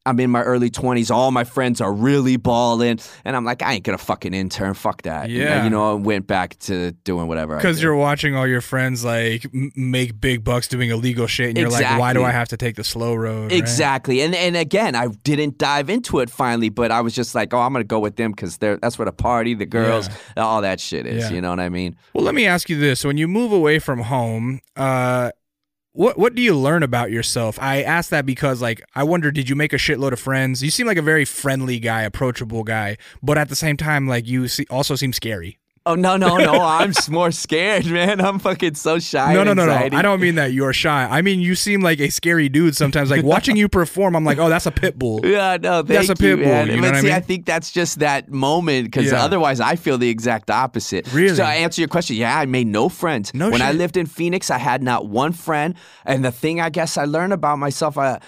I'm in my early 20s. All my friends are really balling. And I'm like, I ain't gonna fucking intern. Fuck that. Yeah. you know, I went back to doing whatever. Because you're watching all your friends like m- make big bucks doing illegal shit, and you're like, why do I have to take the slow road? right? Exactly. And and again, I didn't dive into it finally, but I was just like, oh, I'm gonna go with them because they're that's where the party, the girls, all that shit is. Yeah. You know what I mean? Well, let me ask you this: When you move away from home, uh, what what do you learn about yourself? I ask that because, like, I wonder, did you make a shitload of friends? You seem like a very friendly guy, approachable guy, but at the same time, like, you see, also seem scary. Oh no no no! I'm more scared, man. I'm fucking so shy. No, no, no, no. I don't mean that you're shy. I mean you seem like a scary dude sometimes. Like watching you perform, I'm like, oh, that's a pit bull. Yeah, no, That's thank a you, pit bull, you but I see, I mean? think that's just that moment because Yeah. otherwise, I feel the exact opposite. Really? So, I answer your question. Yeah, I made no friends. No when I lived in Phoenix, I had not one friend. And the thing I guess I learned about myself, I.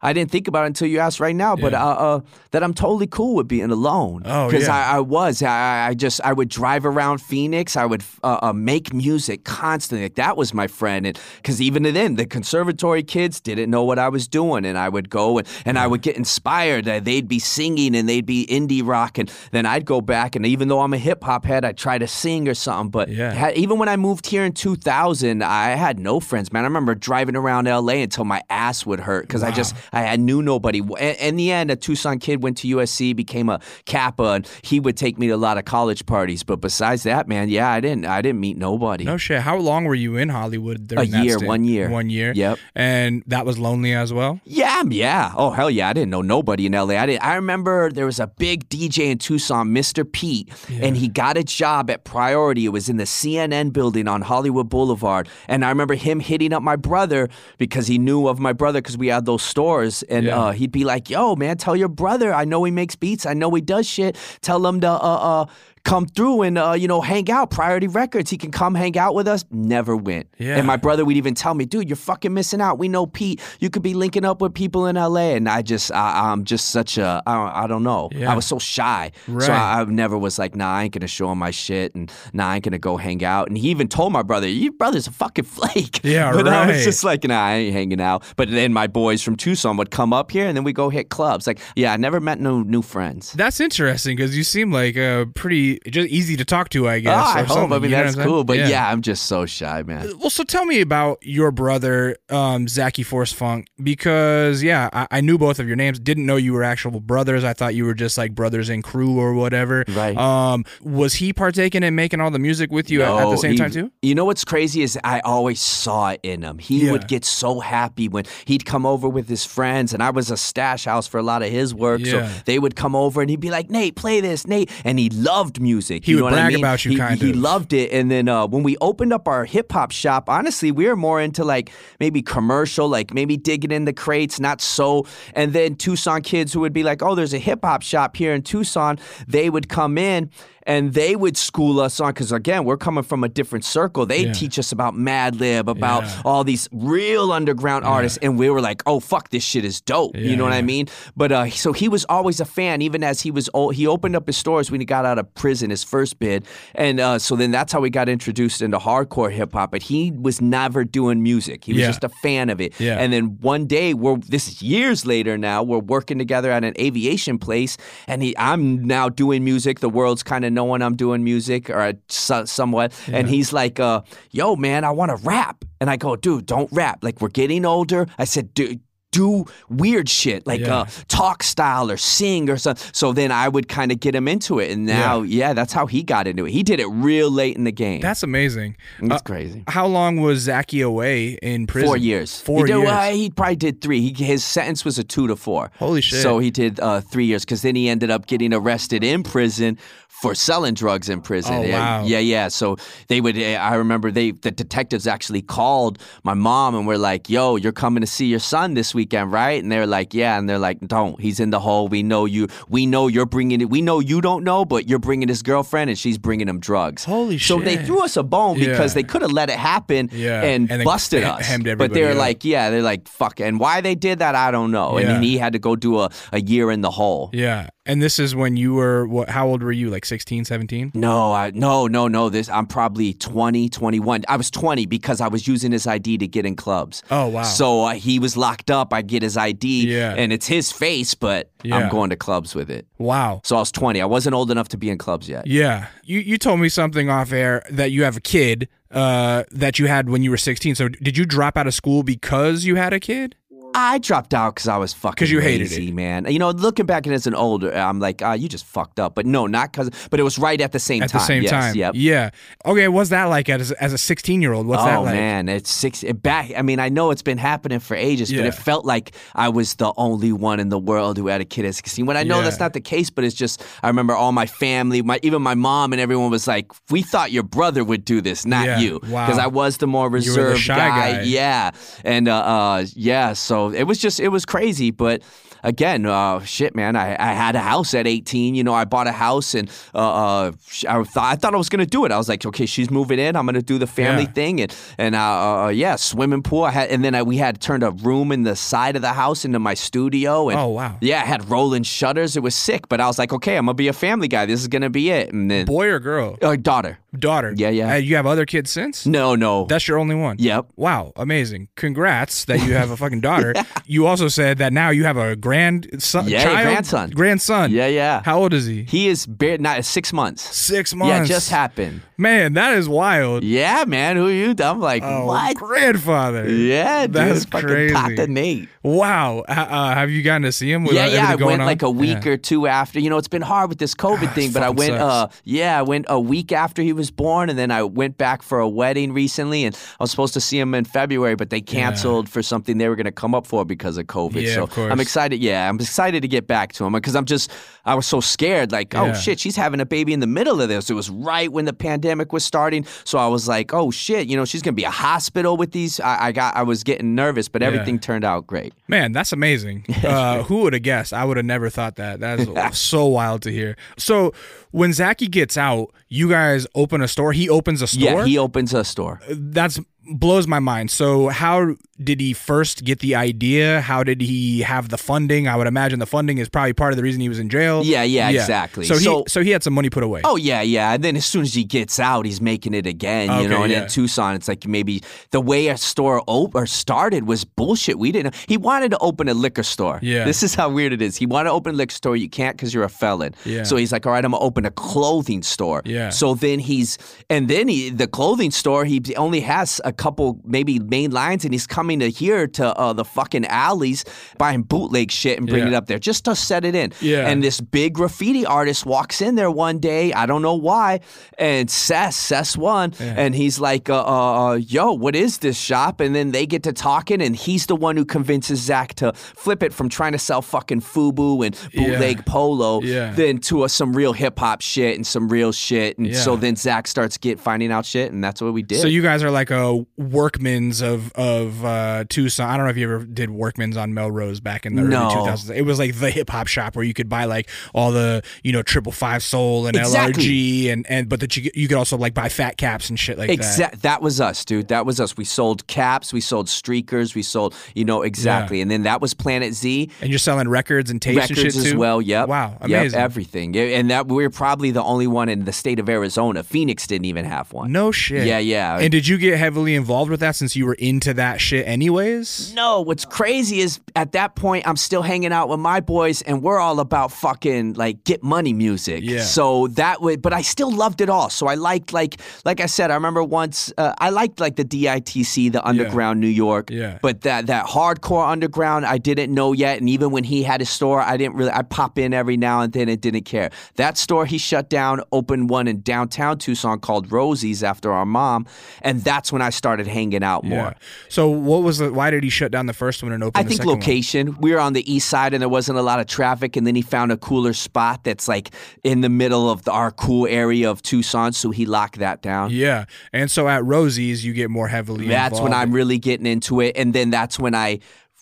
I didn't think about it until you asked right now, but Yeah. uh, uh, that I'm totally cool with being alone. Oh, because yeah. I, I was. I, I just I would drive around Phoenix. I would uh, uh, make music constantly. Like that was my friend. And because even then, the conservatory kids didn't know what I was doing, and I would go and, and I would get inspired. Uh, They'd be singing and they'd be indie rock, and then I'd go back and even though I'm a hip hop head, I'd try to sing or something. But Yeah. ha- even when I moved here in 2000, I had no friends, man. I remember driving around LA until my ass would hurt because I just I had knew nobody. In, in the end, a Tucson kid went to USC, became a Kappa, and he would take me to a lot of college parties. But besides that, man, yeah, I didn't I didn't meet nobody. No shit. How long were you in Hollywood? during A year, stint? one year. One year. Yep. And that was lonely as well. Yeah, yeah. Oh hell yeah! I didn't know nobody in LA. I didn't. I remember there was a big DJ in Tucson, Mr. Pete, and he got a job at Priority. It was in the CNN building on Hollywood Boulevard. And I remember him hitting up my brother because he knew of my brother because we had those stores. And Yeah. uh, he'd be like, "Yo, man, tell your brother. I know he makes beats. I know he does shit. Tell him to uh uh." Come through and uh, you know hang out. Priority Records. He can come hang out with us. Never went. Yeah. And my brother would even tell me, dude, you're fucking missing out. We know Pete. You could be linking up with people in LA. And I just, I, I'm just such a, I don't, I don't know. Yeah. I was so shy. Right. So I, I never was like, nah, I ain't gonna show him my shit. And nah, I ain't gonna go hang out. And he even told my brother, your brother's a fucking flake. Yeah, But I was just like, nah, I ain't hanging out. But then my boys from Tucson would come up here and then we go hit clubs. Like, yeah, I never met no new friends. That's interesting because you seem like a pretty just easy to talk to. I guess. oh, I hope. something, I mean, you that's cool. But yeah. I'm just so shy, man. Well, so tell me about your brother, um, Zackey Force Funk, because yeah, I, I knew both of your names. Didn't know you were actual brothers. I thought you were just like brothers in crew or whatever. Right. Um, was he partaking in making all the music with you at, at the same he- time too? You know what's crazy is I always saw it in him. He Yeah. would get so happy when he'd come over with his friends, and I was a stash house for a lot of his work. Yeah. So they would come over and he'd be like, "Nate, play this, Nate," and he loved music. He you would know I mean? about you, He- kind He of. loved it. And then uh, when we opened up our hip hop shop, honestly, we were more into like maybe commercial, like maybe digging in the crates, not so. And then Tucson kids who would be like, "Oh, there's a hip hop shop here in Tucson," they would come in. And they would school us on because again, we're coming from a different circle. They Yeah. teach us about Madlib, about Yeah. all these real underground artists, and we were like, "Oh fuck, this shit is dope." Yeah, you know what. I mean? But uh, so he was always a fan, even as he was old. He opened up his stores when he got out of prison, his first bid, and uh, so then that's how we got introduced into hardcore hip hop. But he was never doing music; he was Yeah. just a fan of it. Yeah. And then one day, we're this is years later now. We're working together at an aviation place, and he, I'm now doing music. The world's kind of knowing I'm doing music, or uh, so, somewhat. And he's like, uh, "Yo, man, I want to rap." And I go, "Dude, don't rap. Like we're getting older." I said, "Dude." Do weird shit like Yeah. uh, talk style or sing or something. So then I would kind of get him into it, and now, yeah. that's how he got into it. He did it real late in the game. That's amazing. That's Uh, crazy. how long was Zackey away in prison? Four years. Four he did, years. He probably did three. He, his sentence was a two to four. Holy shit. So he did uh, three years because then he ended up getting arrested in prison for selling drugs in prison. Oh, yeah, wow. yeah, yeah. So they would. eh, I remember they the detectives actually called my mom and were like, "Yo, you're coming to see your son this weekend, right? And they're like, yeah, and they're like, don't. He's in the hole. We know you. We know you're bringing it. We know you don't know, but you're bringing his girlfriend, and she's bringing him drugs. Holy So they threw us a bone because Yeah. they could have let it happen Yeah. and, And busted us. but they're up. like, yeah, they're like, fuck. And why they did that, I don't know. Yeah. And he had to go do a, a year in the hole. Yeah. And this is when you were what how old were you? Like 16, 17? No, I, no, no, no. This I'm probably 20, 21. I was 20 because I was using his ID to get in clubs. Oh, wow. So uh, he was locked up. I get his ID, Yeah. and it's his face, but Yeah. I'm going to clubs with it. Wow. So I was 20. I wasn't old enough to be in clubs yet. Yeah. You you told me something off air that you have a kid uh that you had when you were 16. So did you drop out of school because you had a kid? I dropped out because I was fucking 'Cause you hated lazy, man. You know, looking back as an older, I'm like, ah, you just fucked up. But no, not because. But it was right at the same At time. the same yes, time. Yep. Yeah. Okay, what's that like as as a 16 year old? What's oh that like? Oh man, it's six it back. I mean, I know it's been happening for ages, but it felt like I was the only one in the world who had a kid at 16. When I know Yeah. that's not the case, but it's just I remember all my family, my even my mom and everyone was like, "We thought your brother would do this, not Yeah. you," Wow. because I was the more the reserved shy guy. guy. Yeah, and uh, uh, yeah, so it was just it was crazy, but. Again, uh, shit, man. I, I had a house at 18. You know, I bought a house and uh, uh, I thought I thought I was gonna do it. I was like, okay, she's moving in. I'm gonna do the family Yeah. thing and and uh, uh, yeah, swimming pool. I had and then I, we had turned a room in the side of the house into my studio. And Oh, wow. Yeah, I had rolling shutters. It was sick, but I was like, okay, I'm gonna be a family guy. This is gonna be it. And then Boy or girl? uh, daughter. Daughter. Yeah, yeah. Uh, you have other kids since? No, no. That's your only one. Yep. Wow, amazing! Congrats that you have a fucking daughter. You also said that now you have a grandson, Yeah, child, grandson. grandson. Yeah, yeah. How old is he? he is bare, not six months. Six months. Yeah, just happened. Man, that is wild. Yeah, man. Who you? I'm like, Oh, what? grandfather. Yeah, dude. That's fucking crazy. Tata Nate. Wow. Uh, uh, have you gotten to see him? With yeah, uh, yeah. I went on? like a week Yeah. or two after. You know, it's been hard with this COVID thing, but I went. sucks. Uh, yeah, I went a week after he was born, and then I went back for a wedding recently, and I was supposed to see him in February, but they canceled for something they were going to come up for because of COVID. Yeah, so of course. I'm excited. Yeah, I'm excited to get back to him because I'm just. I was so scared. Like, oh Yeah. shit, she's having a baby in the middle of this. It was right when the pandemic was starting, so I was like, oh shit, you know, she's gonna be a hospital with these. I, I got. I was getting nervous, but everything turned out great. Man, that's amazing. Uh, who would have guessed? I would have never thought that. That's so wild to hear. So when Zackey gets out, you guys open a store. He opens a store. Yeah, he opens a store. that's blows my mind. So how did he first get the idea? How did he have the funding? I would imagine the funding is probably part of the reason he was in jail. Yeah, yeah, exactly. So he So- so he had some money put away. Oh yeah, yeah. And then as soon as he gets out, he's making it again. Okay, you know, and yeah. in Tucson, it's like maybe the way a store op- or started was bullshit. We didn't. He wanted to open a liquor store. Yeah. This is how weird it is. He wanted to open a liquor store. You can't because you're a felon. Yeah. So he's like, all right, I'm gonna open a clothing store. Yeah. So then he's and then he the clothing store he only has a couple maybe main lines and he's coming to here to uh, the fucking alleys buying bootleg shit and bringing Yeah. it up there just to set it in. Yeah. And this big graffiti artist walks in there one day. I don't know why. And Sess, Sess one, and he's like, uh, uh, uh, "Yo, what is this shop?" And then they get to talking, and he's the one who convinces Zach to flip it from trying to sell fucking FUBU and bootleg Yeah. polo, Yeah. then to uh, some real hip hop shit and some real shit. And Yeah. so then Zach starts get finding out shit, and that's what we did. So you guys are like a workman's of of uh, Uh, Tucson. I don't know if you ever did workman's on Melrose back in the No. early 2000s. It was like the hip hop shop where you could buy like all the you know triple five soul and Exactly. LRG and and but that you could- you could also like buy fat caps and shit like that. That was us, dude. That was us. We sold caps. We sold streakers. We sold, you know, exactly. And then that was Planet Z. And you're selling records and tapes and records shit as too. well. Yep. Wow. Yep, Amazing. everything. And that we're probably the only one in the state of Arizona. Phoenix didn't even have one. no shit. Yeah, yeah. And did you get heavily involved with that since you were into that shit anyways? No, what's crazy is at that point I'm still hanging out with my boys and we're all about fucking like get money music. Yeah. So that way, but I still loved it all. So I liked like like I said, I remember once uh, I liked like the DITC, the underground New York. Yeah. But that that hardcore underground I didn't know yet, and even when he had his store, I didn't really. I pop in every now and then and didn't care. That store he shut down, opened one in downtown Tucson called Rosie's after our mom, and that's when I started hanging out more. Yeah. So what was the? Why did he shut down the first one and open? I the think second one? location. We were on the east side and there wasn't a lot of traffic, and then he found a cooler spot that's like in the middle of the, our cool area of Tucson, so he locked that down. Yeah, and so at Rosie's you get more heavily. That's when. I'm really getting into it, and then that's when I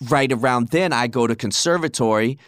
right around then, I go to conservatory.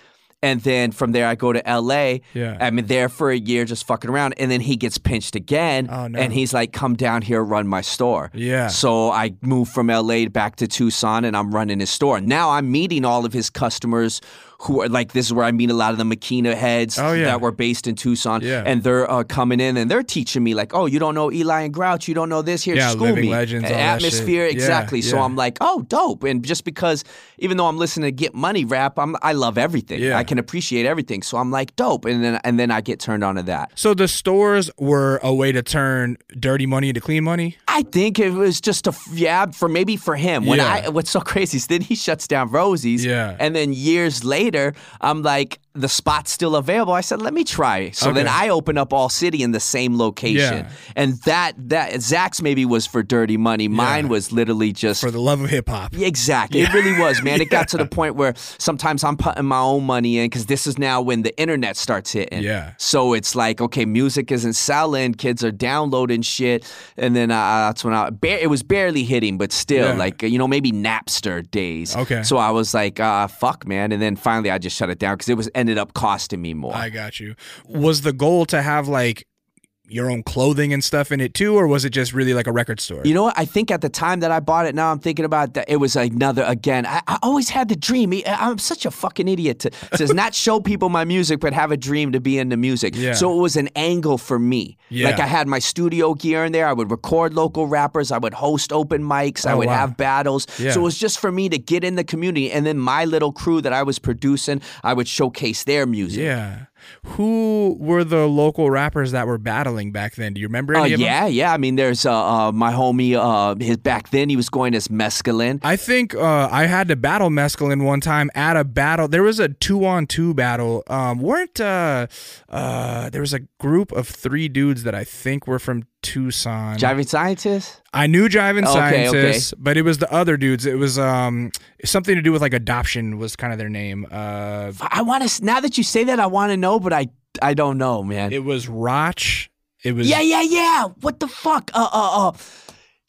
And then from there, I go to LA. Yeah. I'm there for a year just fucking around. And then he gets pinched again. Oh, no. And he's like, come down here, run my store. Yeah. So I moved from LA back to Tucson and I'm running his store. Now I'm meeting all of his customers who are like, this is where I meet a lot of the Machina heads Oh, yeah. that were based in Tucson. Yeah. And they're uh, coming in and they're teaching me, like, oh, you don't know Eligh and Grouch. You don't know this. Here, Yeah, school me. Legends, all that shit. Atmosphere, exactly. So. I'm like, oh, dope. And just because, even though I'm listening to Get Money rap, I'm, I love everything. Yeah. I can appreciate everything. So I'm like, dope. And then, and then I get turned on to that. So the stores were a way to turn dirty money into clean money. I think it was just a yeah for maybe for him. When Yeah. I what's so crazy is then he shuts down Rosie's. Yeah. And then years later, I'm like, the spot's still available. I said, let me try. So then I open up All City in the same location. Yeah. And that that Zach's maybe was for dirty money. Mine Yeah. was literally just For the love of hip hop. yeah, Exactly. It really was, man. It got to the point where sometimes I'm putting my own money in because this is now when the internet starts hitting. Yeah. So it's like, okay, music isn't selling, kids are downloading shit, and then uh, that's when I it was barely hitting, but still, Yeah. like you know, maybe Napster days. Okay. So I was like, uh, fuck, man, and then finally I just shut it down because it was ended up costing me more. I got you. Was the goal to have like your own clothing and stuff in it too, or was it just really like a record store? You know what? I think at the time that I bought it, now I'm thinking about that. It was another again. I, I always had the dream. I- I'm such a fucking idiot to, to not show people my music, but have a dream to be into music. Yeah. So it was an angle for me. Yeah. Like I had my studio gear in there. I would record local rappers. I would host open mics. I Oh, would wow. have battles. Yeah. So it was just for me to get in the community, and then my little crew that I was producing, I would showcase their music. yeah. Who were the local rappers that were battling back then? Do you remember Uh, any of them? yeah, yeah. I mean, there's uh, uh, my homie. Uh, his back then he was going as Mescaline. I think uh, I had to battle Mescaline one time at a battle. There was a two on two battle. Um, weren't uh, uh, there was a group of three dudes that I think were from Tucson. Driving scientist. I knew Jiving Okay, okay. Scientists, but it was the other dudes. It was um something to do with like adoption was kind of their name. Uh, I want to. Now that you say that, I want to know, but I I don't know, man. it was Roch. It was yeah, yeah, yeah. What the fuck? Uh, uh, uh.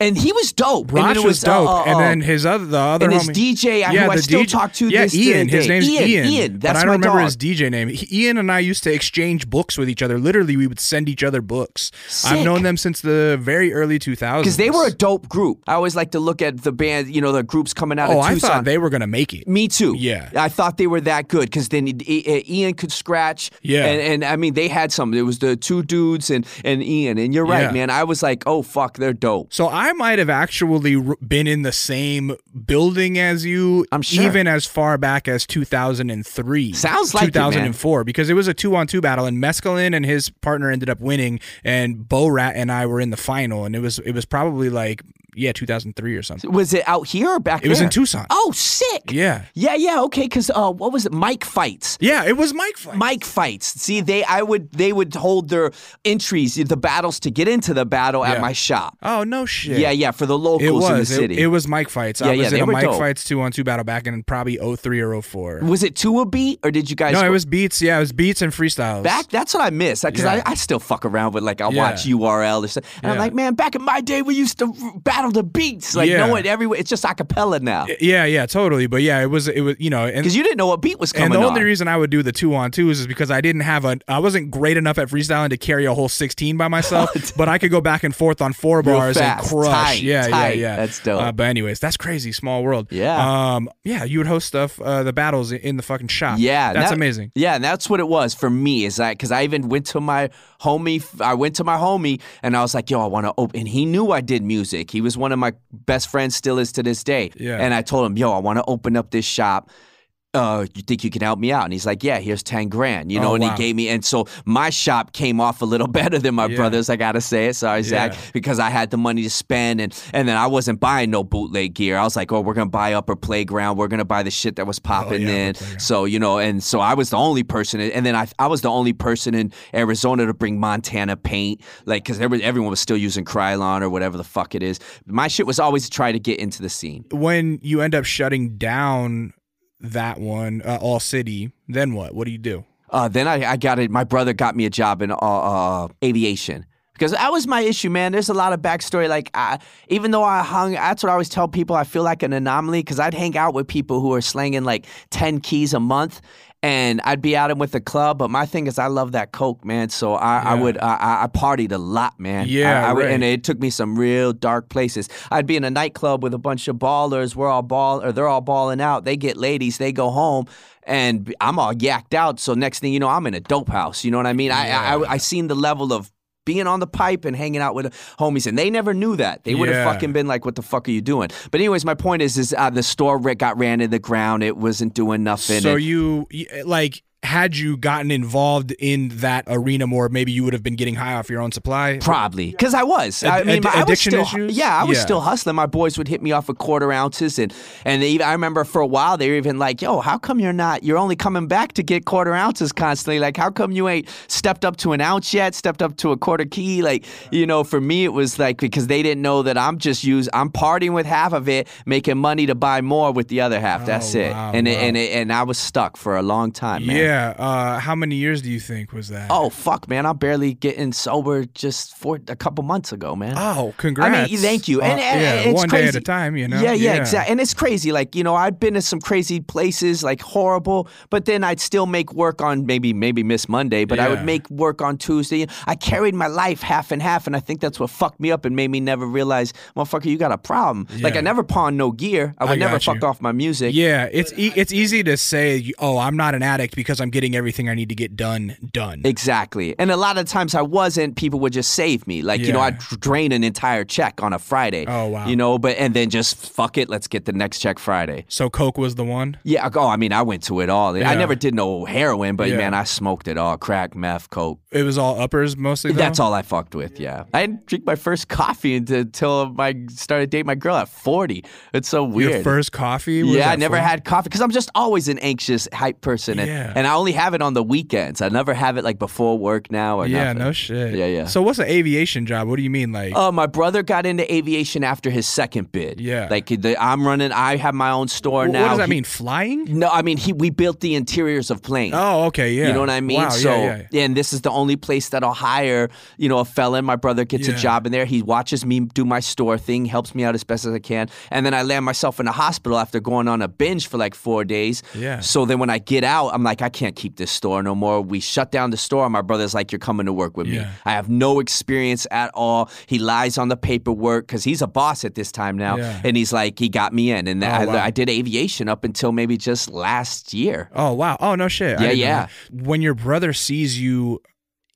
And he was dope. and then Roch was uh, dope, uh, and uh, then his other the other and his. DJ, I- yeah, who I still DJ talk to Yeah, this Ian. His day. name's Ian, Ian. Ian, but that's I don't remember dog. his DJ name. He, Ian and I used to exchange books with each other. Literally, we would send each other books. I've known them since the very early 2000s. because they were a dope group. I always like to look at the band, you know, the groups coming out Oh, of I thought they were gonna make it. Me too. Yeah. I thought they were that good because then Ian could scratch. Yeah. and, and I mean they had some. It was the two dudes and and Ian. And you're right, Yeah. man. I was like, oh fuck, they're dope. So I might have actually been in the same building as you. I'm sure. even as far back as 2003. Sounds like it, 2004 because it was a two-on-two battle, and Mescaline and his partner ended up winning, and Bo Rat and I were in the final, and it was it was probably like yeah 2003 or something. Was it out here or back It was in Tucson. Oh, sick. Yeah, Yeah, yeah, okay. Because uh, what was it? Mike fights. yeah, it was Mike. Fight. Mike fights. See, they I would they would hold their entries, the battles to get into the battle Yeah. at my shop. Oh no shit. Yeah, yeah, for the locals It was. in the It- city. It, was Mike fights. Yeah, I was yeah, in they a were Mike dope. fights two on two battle back in probably 03 or 04. was it two a beat or did you guys? No, it was beats. Yeah, it was beats and freestyles. Back, that's what I miss because Yeah. I, I still fuck around with like I watch URL or something, and I'm like, man, back in my day we used to battle the beats, like Yeah. know it everywhere. It's just acapella now Yeah, yeah, totally. But yeah, it was it was you know because you didn't know what beat was coming and the on. only reason I would do the two on twos is because I didn't have a I wasn't great enough at freestyling to carry a whole sixteen by myself, but I could go back and forth on four bars fast, and crush. tight, yeah, tight. yeah, yeah. That's dope. Uh, but anyways, that's crazy. Small world. Yeah. Um. Yeah, you would host stuff, uh, the battles in the fucking shop. Yeah, that's that- amazing. Yeah, and that's what it was for me. Is that because I even went to my homie. I went to my homie, and I was like, "Yo, I want to open." And he knew I did music. He was one of my best friends, still is to this day. Yeah. And I told him, "Yo, I want to open up this shop." Uh, you think you can help me out? And he's like, Yeah, here's ten grand. You know, Oh, and wow. he gave me, and so my shop came off a little better than my Yeah. brother's. I gotta say it, sorry, Zach, Yeah. because I had the money to spend, and and then I wasn't buying no bootleg gear. I was like, Oh, we're gonna buy Upper Playground. We're gonna buy the shit that was popping Oh, yeah, Playground. So you know, and so I was the only person, and then I I was the only person in Arizona to bring Montana paint, like because everyone was still using Krylon or whatever the fuck it is. My shit was always to try to get into the scene. When you end up shutting down that one, uh, All City, then what? What do you do? Uh, then I, I got it. My brother got me a job in uh, uh, aviation because that was my issue, man. There's a lot of backstory. Like, I, even though I hung, that's what I always tell people. I feel like an anomaly because I'd hang out with people who are slanging like ten keys a month, and I'd be out in with the club. But my thing is, I love that coke, man. So I, I would, I, I partied a lot, man. Yeah, I, I right. and it took me some real dark places. I'd be in a nightclub with a bunch of ballers. We're all ball, or they're all balling out. They get ladies. They go home. And I'm all yacked out. So next thing you know, I'm in a dope house. You know what I mean? I, I, I, I seen the level of being on the pipe and hanging out with homies, and they never knew that. They would have Yeah. fucking been like, "What the fuck are you doing?" But anyways, my point is, is uh, the store got ran in the ground. It wasn't doing nothing. So and- you like had you gotten involved in that arena more, maybe you would have been getting high off your own supply. Probably because I was. I mean, ad- I was still. issues? Yeah, I was Yeah. still hustling. My boys would hit me off with quarter ounces, and and they, I remember for a while they were even like, "Yo, how come you're not? You're only coming back to get quarter ounces constantly. Like, how come you ain't stepped up to an ounce yet? Stepped up to a quarter key? Like, you know, for me it was like because they didn't know that I'm just use. I'm partying with half of it, making money to buy more with the other half. Oh, That's Oh, it. wow, and it, and it, and I was stuck for a long time, man. Yeah. Uh, how many years do you think was that? Oh fuck, man! I'm barely getting sober just for a couple months ago, man. Oh, congrats. I mean, thank you. And, Uh, and yeah, it's one crazy. day at a time, you know. Yeah, yeah, exactly. And it's crazy. Like you know, I've been to some crazy places, like horrible. But then I'd still make work on maybe maybe miss Monday, but I would make work on Tuesday. I carried my life half and half, and I think that's what fucked me up and made me never realize, motherfucker, you got a problem. Like I never pawned no gear. I would I never you. fuck off my music. Yeah, it's e- it's easy to say, "Oh, I'm not an addict because I'm getting everything I need to get done done." Exactly. And a lot of times I wasn't, people would just save me. Like, you know, I'd drain an entire check on a Friday. Oh, wow. You know, but and then just fuck it, let's get the next check Friday. so Coke was the one. Yeah, oh, I mean, I went to it all. Yeah. I never did no heroin, but Yeah. man, I smoked it all. Crack, meth, coke. It was all uppers mostly. Though? That's all I fucked with, yeah. I didn't drink my first coffee until, I started dating my girl at 40. It's so weird. Your first coffee. was yeah, I never 40? had coffee because I'm just always an anxious, hype person, and, Yeah. and I only have it on the weekends. I never have it like before work now or Yeah, nothing. no shit. Yeah, yeah. So what's an aviation job? What do you mean, like? Uh, my brother got into aviation after his second bid. Yeah. like the, I'm running. I have my own store now. what does that He- mean? Flying? No, I mean he. We built the interiors of planes. Oh, okay, yeah. You know what I mean? Wow, so, yeah, yeah. and this is the only place that I'll hire, you know, a felon. My brother gets Yeah. a job in there. He watches me do my store thing, helps me out as best as I can. And then I land myself in the hospital after going on a binge for like four days. Yeah. So then when I get out, I'm like, I can't keep this store no more. We shut down the store. My brother's like, You're coming to work with me. I have no experience at all. He lies on the paperwork because he's a boss at this time now. Yeah. And he's like, He got me in. And Oh, I, wow. I did aviation up until maybe just last year. Oh wow. Oh no shit. Yeah, yeah. When your brother sees you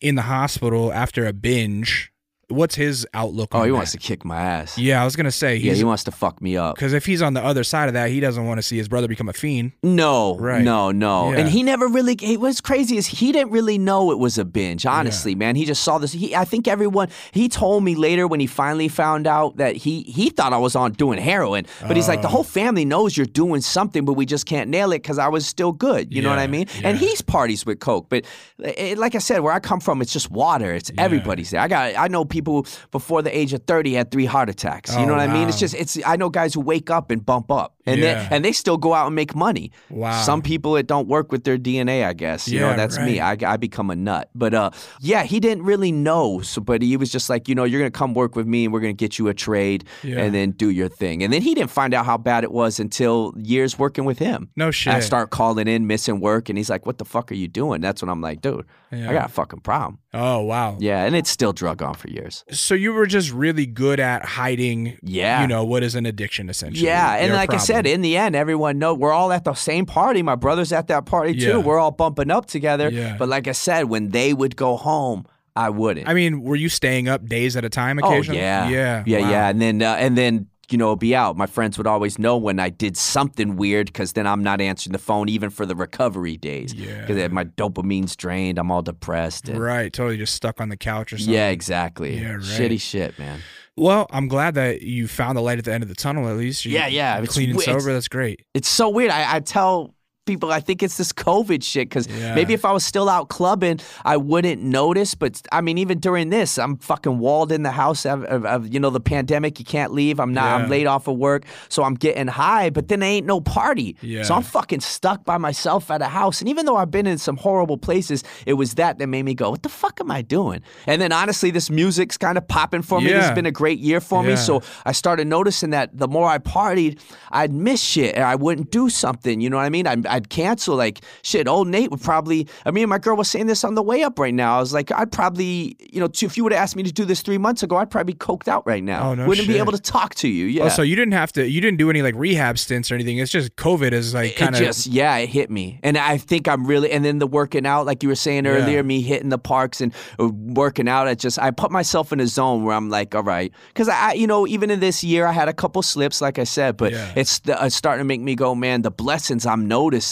in the hospital after a binge, what's his outlook? Oh, on he that? wants to kick my ass. Yeah, I was gonna say Yeah, he wants to fuck me up. because if he's on the other side of that, he doesn't want to see his brother become a fiend. No, Right. no, no. Yeah. And he never really. It was crazy is he didn't really know it was a binge. Honestly, man, he just saw this. He, I think everyone. He told me later when he finally found out that he he thought I was on doing heroin, but he's like Oh. the whole family knows you're doing something, but we just can't nail it because I was still good. You know what I Yeah, mean? And he's parties with coke, but eh, like I said, where I come from, it's just water. It's everybody's there. I got. I know people before the age of thirty had three heart attacks. You Oh, know what I mean? It's just. It's. I know guys who wake up and bump up, and Yeah. they and they still go out and make money. Wow. Some people it don't work with their DNA, I guess. You Yeah, know, that's me. I, I become a nut. But uh, yeah, he didn't really know. So, but he was just like, you know, you're gonna come work with me, and we're gonna get you a trade, Yeah. and then do your thing. And then he didn't find out how bad it was until years working with him. No shit. I start calling in, missing work, and he's like, "What the fuck are you doing?" That's when I'm like, "Dude. I got a fucking problem." Oh wow. Yeah, and it's still drug on for years. So you were just really good at hiding. Yeah. You know what is an addiction essentially. Yeah, and like I said, in the end, everyone know we're all at the same party. My brother's at that party too. Yeah. We're all bumping up together. Yeah. But like I said, when they would go home, I wouldn't. I mean, were you staying up days at a time oh occasionally? yeah, Yeah. yeah, Wow. yeah. And then uh, and then you know be out. My friends would always know when I did something weird because then I'm not answering the phone even for the recovery days. Yeah. because my dopamine's drained. I'm all depressed. and- Right. Totally just stuck on the couch or something. Yeah, exactly. Yeah, right. Shitty shit, man. Well, I'm glad that you found the light at the end of the tunnel. At least. You, Yeah, yeah, it's clean and sober. That's great. It's so weird. I, I tell people I think it's this COVID shit because Yeah. maybe if I was still out clubbing, I wouldn't notice. But I mean, even during this, I'm fucking walled in the house. Of, of, of, you know, the pandemic, you can't leave. I'm not. Yeah. I'm laid off of work, so I'm getting high. But then there ain't no party. Yeah. So I'm fucking stuck by myself at a house. And even though I've been in some horrible places, it was that that made me go, "What the fuck am I doing?" And then honestly, this music's kind of popping for me. Has been a great year for me. So I started noticing that the more I partied, I'd miss shit and I wouldn't do something. You know what I mean? I'd, I'd cancel like shit. Old Nate would probably. I mean, my girl was saying this on the way up right now. I was like, I'd probably, you know, if you would have asked me to do this three months ago, I'd probably be coked out right now. Oh, no wouldn't be able to talk to you. Yeah. Oh, so you didn't have to. You didn't do any like rehab stints or anything. It's just COVID is like kind it of. just yeah it hit me and i think i'm really and then the working out like you were saying earlier me hitting the parks and uh, working out i just i put myself in a zone where i'm like all right because I, you know even in this year i had a couple slips like i said but Yeah. it's, it's starting to make me go man the blessings i'm noticing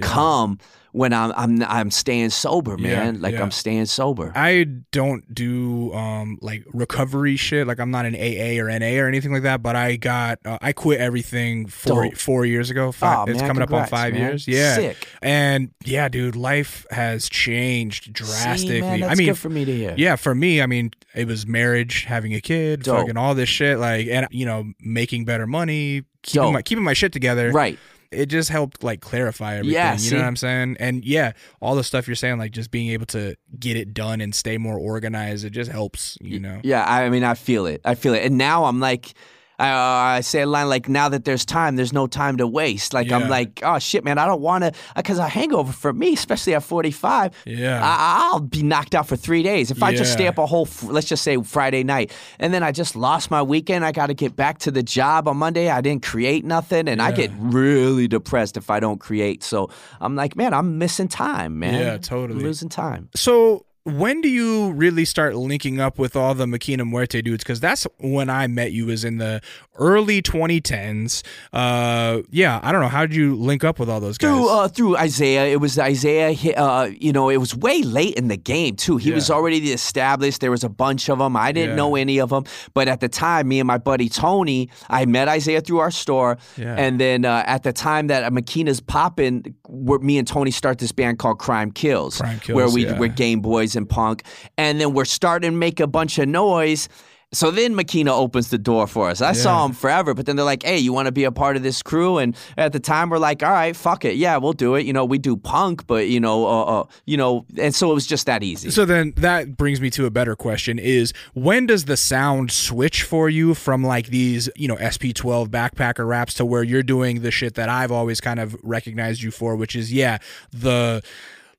come when i'm i'm i'm staying sober Yeah, man like yeah. i'm staying sober I don't do um like recovery shit. Like I'm not an AA or NA or anything like that. But I got uh, I quit everything four Dope. four years ago. Five, it's man, coming up on five man. years. Yeah, Sick. and yeah, dude, life has changed drastically. See, man, that's I mean, good for me to hear yeah, for me, I mean, it was marriage, having a kid, Dope. fucking all this shit, like, and you know, making better money, keeping Dope. my keeping my shit together. right It just helped like clarify everything. Yeah, you see? know what I'm saying? And yeah, all the stuff you're saying, like just being able to get it done and stay more organized, it just helps. You know? Yeah, I mean, I feel it. I feel it. And now I'm like, I, I say a line like, now that there's time, there's no time to waste. Like, Yeah. I'm like, oh shit, man, I don't want to, because a hangover for me, especially at 45, Yeah. I, I'll be knocked out for three days. If I just stay up a whole, let's just say Friday night, and then I just lost my weekend, I got to get back to the job on Monday. I didn't create nothing, and I get really depressed if I don't create. So I'm like, man, I'm missing time, man. Yeah, I'm totally. losing time. So when do you really start linking up with all the Machina Muerte dudes? Because that's when I met you. Was in the early 2010s. Uh, yeah, I don't know. How did you link up with all those guys? Through uh, through Isaiah, it was Isaiah. Uh, you know, it was way late in the game too. He was already established. There was a bunch of them. I didn't Yeah. know any of them, but at the time, me and my buddy Tony, I met Isaiah through our store, Yeah. and then uh, at the time that Machina's popping, me and Tony start this band called Crime Kills, Crime Kills, where we yeah. we're Game Boys and punk, and then we're starting to make a bunch of noise. So then Machina opens the door for us. I saw him forever, but then they're like, "Hey, you want to be a part of this crew?" And at the time, we're like, "All right, fuck it, yeah, we'll do it." You know, we do punk, but you know, uh, uh, you know, and so it was just that easy. So then that brings me to a better question is when does the sound switch for you from like these, you know, SP12 backpacker raps to where you're doing the shit that I've always kind of recognized you for, which is yeah, the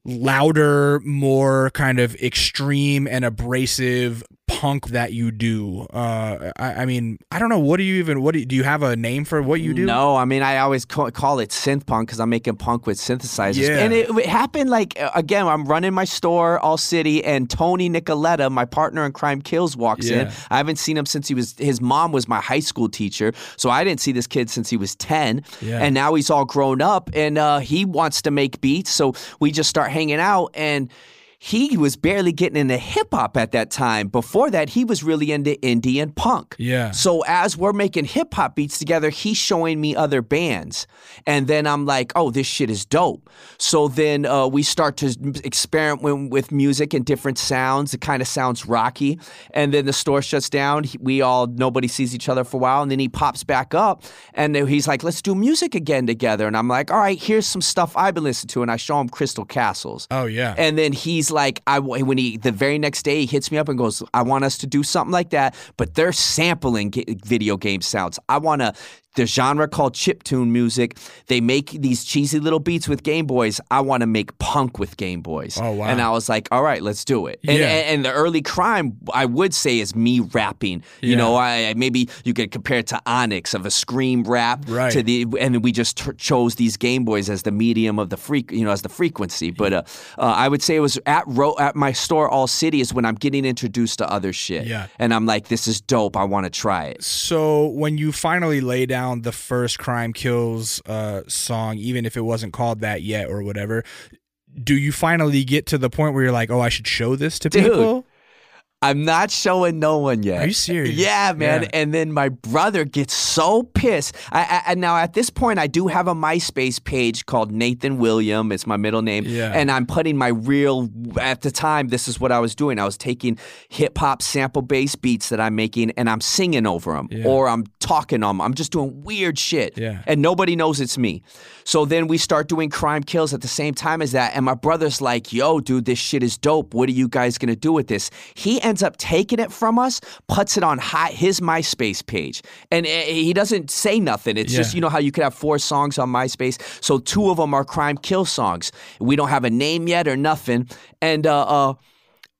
louder, more kind of extreme and abrasive punk that you do. Uh I, I mean, I don't know what do you even what do you, do you have a name for what you do? No, I mean I always call, call it synth punk because I'm making punk with synthesizers. Yeah. And it, it happened like again, I'm running my store, All City, and Tony Nicoletta, my partner in Crime Kills, walks in. I haven't seen him since he was his mom was my high school teacher, so I didn't see this kid since he was ten. Yeah. And now he's all grown up, and uh, he wants to make beats, so we just start hanging out and. He was barely getting into hip hop at that time. Before that, he was really into indie and punk. Yeah. So as we're making hip hop beats together, he's showing me other bands, and then I'm like, "Oh, this shit is dope." So then uh, we start to experiment with music and different sounds. It kind of sounds rocky, and then the store shuts down. We all nobody sees each other for a while, and then he pops back up, and he's like, "Let's do music again together." And I'm like, "All right, here's some stuff I've been listening to," and I show him Crystal Castles. Oh yeah. And then he's like, I when he the very next day he hits me up and goes, I want us to do something like that, but they're sampling video game sounds. I want to. The genre called chiptune music. They make these cheesy little beats with Game Boys. I want to make punk with Game Boys. Oh, wow. And I was like, all right, let's do it. And, Yeah. and, and the early crime, I would say, is me rapping. You Yeah. know, I I- maybe you could compare it to Onyx of a scream rap Right. to the and we just t- chose these Game Boys as the medium of the freak, you know, as the frequency. But uh, uh, I would say it was at ro- at my store, All City, is when I'm getting introduced to other shit. Yeah. and I'm like, this is dope. I want to try it. So when you finally lay down the first Crime Kills uh, song, even if it wasn't called that yet or whatever, do you finally get to the point where you're like, oh, I should show this to Dude. people? I'm not showing no one yet. Are you serious? Yeah, man. Yeah. And then my brother gets so pissed. I, I, and now at this point, I do have a MySpace page called Nathan William. It's my middle name. Yeah. And I'm putting my real. At the time, this is what I was doing. I was taking hip hop sample based beats that I'm making, and I'm singing over them, Yeah. or I'm talking on them. I'm just doing weird shit. Yeah. And nobody knows it's me. So then we start doing crime kills at the same time as that. And my brother's like, yo, dude, this shit is dope. What are you guys gonna do with this? He ends up taking it from us, puts it on hi- his MySpace page. And uh, he doesn't say nothing. It's just, you know how you could have four songs on MySpace. So two of them are crime kill songs. We don't have a name yet or nothing. And, uh, uh,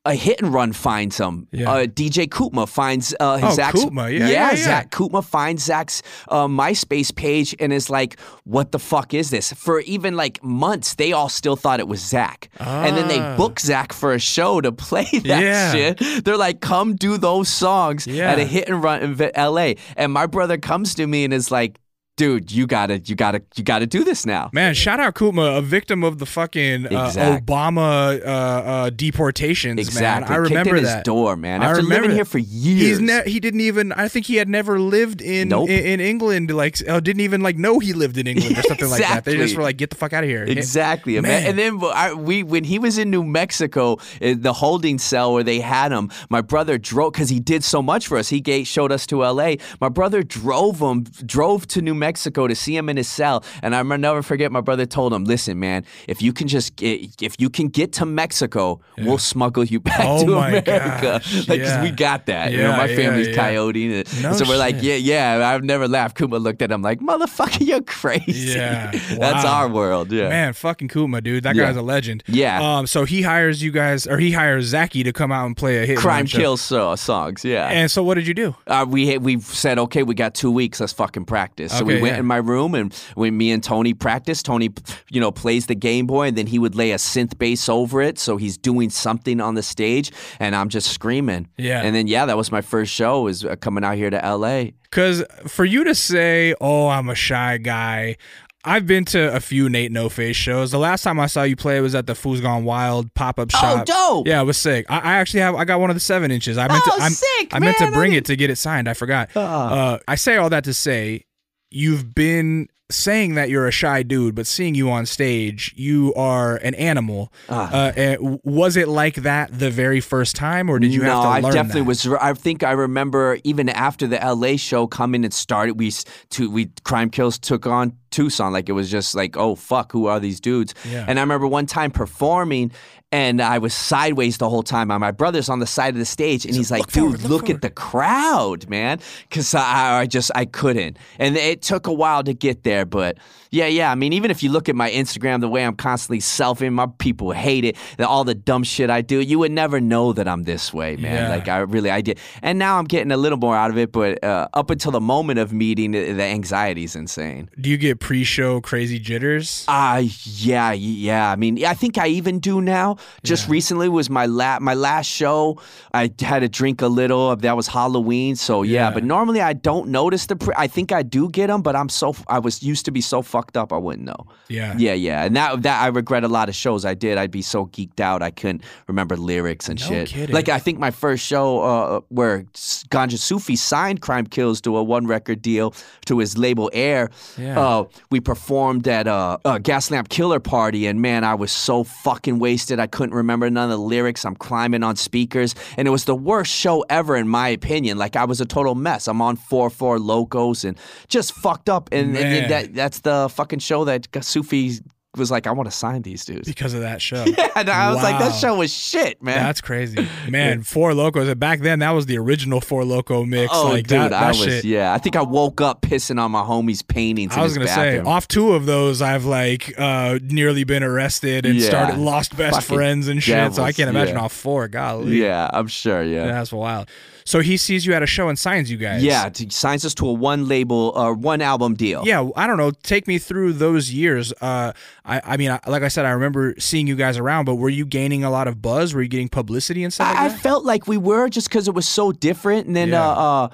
a hit and run finds him. Yeah. Uh, DJ Kutmah finds uh, Oh, Zach's. Kutmah. Yeah, yeah, yeah. Zach Kutmah finds Zach's uh, MySpace page and is like, "What the fuck is this?" For even like months, they all still thought it was Zach, and then they Ah. book Zach for a show to play that Yeah. shit. They're like, "Come do those songs at a hit and run in L.A." And my brother comes to me and is like, "Dude, you gotta, you gotta, you gotta do this now." Man, shout out Kutmah, a victim of the fucking uh, Exact. Obama uh, uh, deportations. Exactly. man. I remember Kicked in that. his door, man. I After remember living that. here for years. He's ne- he didn't even. I think he had never lived in Nope. in, in England. Like, uh, didn't even like know he lived in England or something like that. They just were like, get the fuck out of here. Exactly, man. Man. And then I, we, when he was in New Mexico, uh, the holding cell where they had him, my brother drove because he did so much for us. He gave, showed us to L.A. My brother drove him, drove to New Mexico to see him in his cell. And I'll never forget. My brother told him, "Listen, man, if you can just get, if you can get to Mexico, we'll smuggle you back Oh to America. gosh, like, yeah. we got that. you know, my yeah, family's yeah. coyote, and No so we're like, yeah, yeah. I've never laughed. Kutmah looked at him like, motherfucker, you're crazy. Yeah. that's Wow. our world. Yeah. Man, fucking Kutmah, dude. That Yeah. guy's a legend. Yeah. Um. So he hires you guys, or he hires Zackey to come out and play a hit crime kill so, songs. Yeah. And so what did you do? uh, we we said okay, we got two weeks. Let's fucking practice. So we Okay, went yeah. in my room and when me and Tony practiced, Tony, you know, plays the Game Boy and then he would lay a synth bass over it, so he's doing something on the stage, and I'm just screaming. Yeah. And then yeah, that was my first show. Was uh, coming out here to L.A. Because for you to say, "Oh, I'm a shy guy," I've been to a few Nate No Face shows. The last time I saw you play was at the Fools Gone Wild pop up shop. Oh, dope. Yeah, it was sick. I, I actually have. I got one of the seven inches. I meant Oh, to. I'm, sick, I meant to. I bring it to get it signed. I forgot. Ah. Uh, I say all that to say, you've been saying that you're a shy dude, but seeing you on stage, you are an animal. Ah. Uh, and was it like that the very first time, or did you no, have to I definitely that? was. I think I remember even after the LA show coming and started, we to we Crime Kills took on Tucson like it was just like oh fuck, who are these dudes? Yeah. And I remember one time performing. And I was sideways the whole time. And my brother's on the side of the stage, and he's like, "Look forward, "Dude, look look, at the crowd, man!" Because I, I just I couldn't, and it took a while to get there. But yeah, yeah. I mean, even if you look at my Instagram, the way I'm constantly selfing, my people hate it. All the dumb shit I do, you would never know that I'm this way, man. Yeah. Like I really, I did, and now I'm getting a little more out of it. But uh, up until the moment of meeting, the, anxiety is insane. Do you get pre-show crazy jitters? Ah, yeah, yeah. I mean, I think I even do now. Just recently was my la- my last show. I had to drink a little. That was Halloween, so yeah. Yeah. But normally I don't notice the. Pre- I think I do get them, but I'm so I was used to be so fucked up I wouldn't know. Yeah. Yeah, yeah, and that that I regret a lot of shows I did. I'd be so geeked out I couldn't remember lyrics and No shit. kidding. Like I think my first show uh, where Gonjasufi signed Crime Kills to a one record deal to his label Air. Yeah. Uh, we performed at a, a Gaslamp Killer party, and man, I was so fucking wasted. I couldn't remember none of the lyrics. I'm climbing on speakers, and it was the worst show ever, in my opinion. Like I was a total mess. I'm on four four locos and just fucked up, and, and that that's the fucking show that Sufi was like, I want to sign these dudes. Because of that show. And I was like, that show was shit, man. That's crazy, man. Four Locos. and Back then, that was the original Four Loco mix. oh, like dude, that, that I was shit. yeah. I think I woke up pissing on my homie's paintings. I was gonna say, off two of those, I've like uh, nearly been arrested and Yeah. started lost best Fucking friends and shit. so I can't imagine yeah. off four. Golly, Yeah, I'm sure. Yeah. that's wild. So he sees you at a show and signs you guys. Yeah, t- signs us to a one label or one album deal. Yeah, I don't know. Take me through those years. Uh, I, I mean, I, like I said, I remember seeing you guys around, but were you gaining a lot of buzz? Were you getting publicity and stuff like I, I felt like we were just because it was so different. And then Yeah. uh, uh,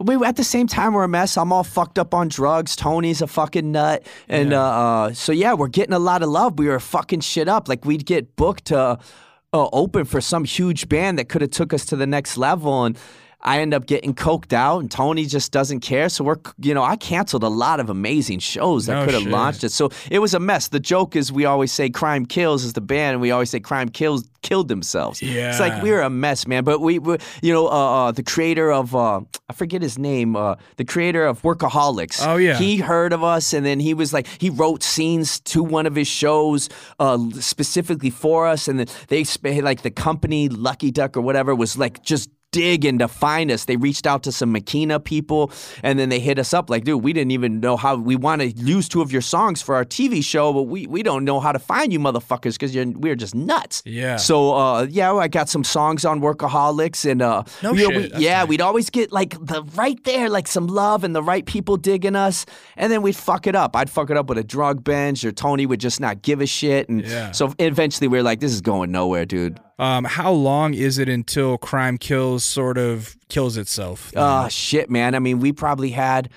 we at the same time we're a mess. I'm all fucked up on drugs. Tony's a fucking nut, and Yeah. uh, uh, so yeah, we're getting a lot of love. We were fucking shit up. Like we'd get booked to. Uh, open for some huge band that could have took us to the next level and I end up getting coked out, and Tony just doesn't care. So we're, you know, I canceled a lot of amazing shows that No could have launched it. So it was a mess. The joke is we always say "Crime Kills" is the band, and we always say "Crime Kills" killed themselves. Yeah, it's like we were a mess, man. But we, we you know, uh, uh, the creator of uh, I forget his name, uh, the creator of Workaholics. Oh, yeah. he heard of us, and then he was like, he wrote scenes to one of his shows uh, specifically for us, and then they like the company Lucky Duck or whatever was like just digging to find us. They reached out to some Machina people and then they hit us up like, dude, we didn't even know how we want to use two of your songs for our TV show, but we, we don't know how to find you motherfuckers because you're we're just nuts. Yeah. So uh, yeah, I got some songs on Workaholics and uh, No you know, we- yeah, tight. we'd always get like the right there, like some love and the right people digging us, and then we'd fuck it up. I'd fuck it up with a drug binge, or Tony would just not give a shit, and Yeah. so eventually we're like, this is going nowhere, dude. Um, how long is it until Crime Kills sort of kills itself? Oh shit, man. I mean, we probably had.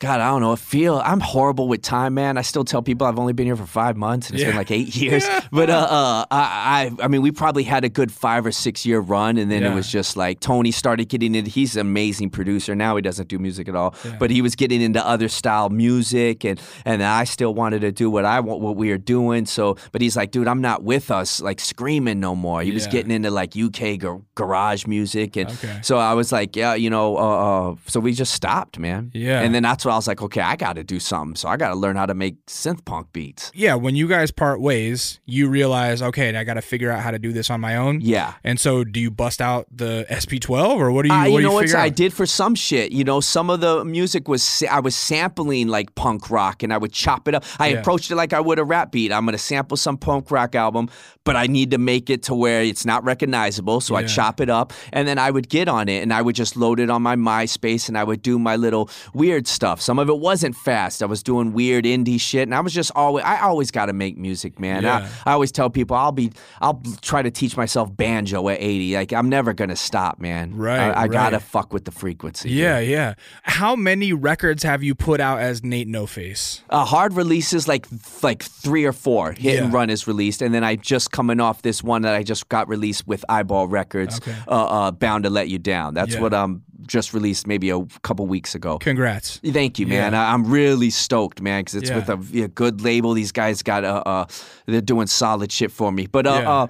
God, I don't know. I feel I'm horrible with time, man. I still tell people I've only been here for five months, and it's Yeah. been like eight years. But uh, uh, I, I, I mean, we probably had a good five or six year run, and then Yeah. it was just like Tony started getting into. He's an amazing producer now. He doesn't do music at all, but he was getting into other style music, and and I still wanted to do what I want, what we are doing. So, but he's like, dude, I'm not with us, like screaming no more. He was getting into like UK gar- garage music, and Okay. so I was like, yeah, you know, uh, uh, so we just stopped, man. Yeah. And then that's when I was like, okay, I got to do something. So I got to learn how to make synth punk beats. yeah, when you guys part ways, you realize, okay, I got to figure out how to do this on my own. Yeah. And so, do you bust out the SP12, or what do you? Uh, what you do know what? I did for some shit. You know, some of the music was I was sampling like punk rock, and I would chop it up. I Yeah. approached it like I would a rap beat. I'm gonna sample some punk rock album, but I need to make it to where it's not recognizable. So I chop it up, and then I would get on it, and I would just load it on my MySpace, and I would do my little weird stuff. Some of it wasn't fast. I was doing weird indie shit, and I was just always I always got to make music, man. Yeah. I, I always tell people I'll be I'll try to teach myself banjo at 80. Like I'm never gonna stop, man. Right, I, I gotta fuck with the frequency. Yeah, yeah. How many records have you put out as Nate No Face? Uh, hard releases like like three or four. Hit and Run is released, and then I just coming off this one that I just got released with Eyeball Records. Okay. Uh, uh, Bound to Let You Down. That's Yeah. what um just released maybe a couple weeks ago. Congrats. Thank you, man. Yeah. I, I'm really stoked, man, because it's Yeah. with a, a good label. These guys got uh, uh they're doing solid shit for me. But uh, Yeah. uh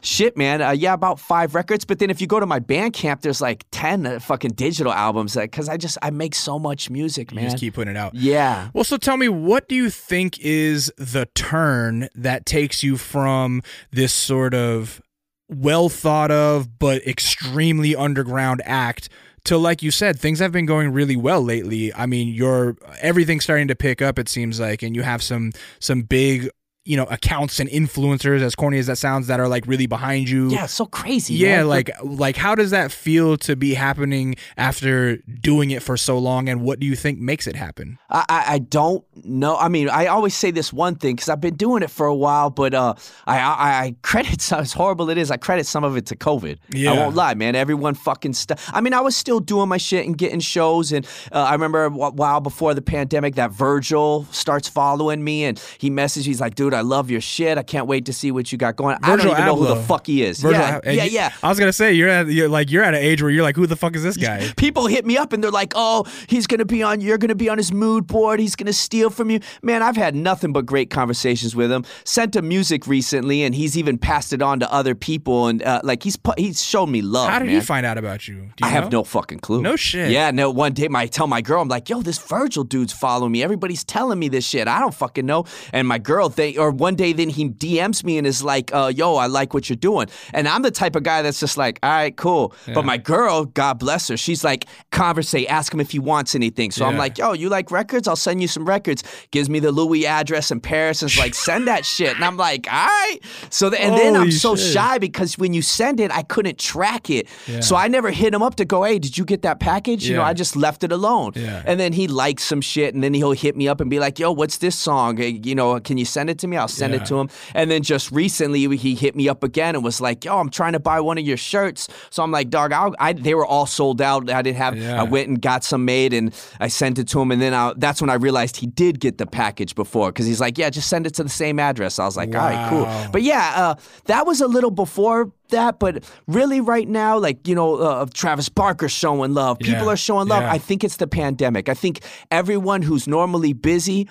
shit, man. Uh, yeah, about five records. But then if you go to my Bandcamp, there's like ten uh, fucking digital albums. Because I just I make so much music, You man. just keep putting it out. yeah. Well, so tell me, what do you think is the turn that takes you from this sort of well thought of but extremely underground act to, like you said, things have been going really well lately. I mean, you're everything's starting to pick up. It seems like, and you have some some big. You know, accounts and influencers, as corny as that sounds, that are like really behind you. Yeah, so crazy. Yeah, man. like like how does that feel to be happening after doing it for so long, and what do you think makes it happen? I, I don't know. I mean, I always say this one thing because I've been doing it for a while, but uh, I, I I credit some, as horrible it is. I credit some of it to COVID. Yeah. I won't lie, man. Everyone fucking stuff. I mean, I was still doing my shit and getting shows, and uh, I remember a while before the pandemic that Virgil starts following me, and he messaged. He's like, "Dude, I love your shit. I can't wait to see what you got going." I don't even know who the fuck he is. Virgil, yeah, and yeah, yeah. I was gonna say you're at you're like you're at an age where you're like, who the fuck is this guy? People hit me up and they're like, "Oh, he's gonna be on. You're gonna be on his mood board. He's gonna steal from you." Man, I've had nothing but great conversations with him. Sent him music recently, and he's even passed it on to other people. And uh, like he's he's shown me love. How did man. he find out about you? Do you I have no fucking clue. No shit. Yeah, no. One day, my I tell my girl, I'm like, "Yo, this Virgil dude's following me. Everybody's telling me this shit. I don't fucking know." And my girl, they or one day, then he DMs me and is like, uh, "Yo, I like what you're doing." And I'm the type of guy that's just like, "All right, cool." But my girl, God bless her, she's like, "Conversate, ask him if he wants anything." So I'm like, "Yo, you like records? I'll send you some records." Gives me the Louis address in Paris and is like, "Send that shit." And I'm like, "All right." So the, and then I'm so shit. shy because when you send it, I couldn't track it. So I never hit him up to go, "Hey, did you get that package?" You know, I just left it alone. Yeah. And then he likes some shit, and then he'll hit me up and be like, "Yo, what's this song? Eh, You know, can you send it to me?" I'll send Yeah. it to him. And then just recently, he hit me up again and was like, "Yo, I'm trying to buy one of your shirts." So I'm like, "Dog, I'll, I they were all sold out. I didn't have. Yeah. I went and got some made, and I sent it to him. And then I, that's when I realized he did get the package before because he's like, "Yeah, just send it to the same address." I was like, "All right, cool." But yeah, uh, that was a little before that, but really right now, like you know, uh, Travis Barker showing love. People Yeah. are showing love. Yeah. I think it's the pandemic. I think everyone who's normally busy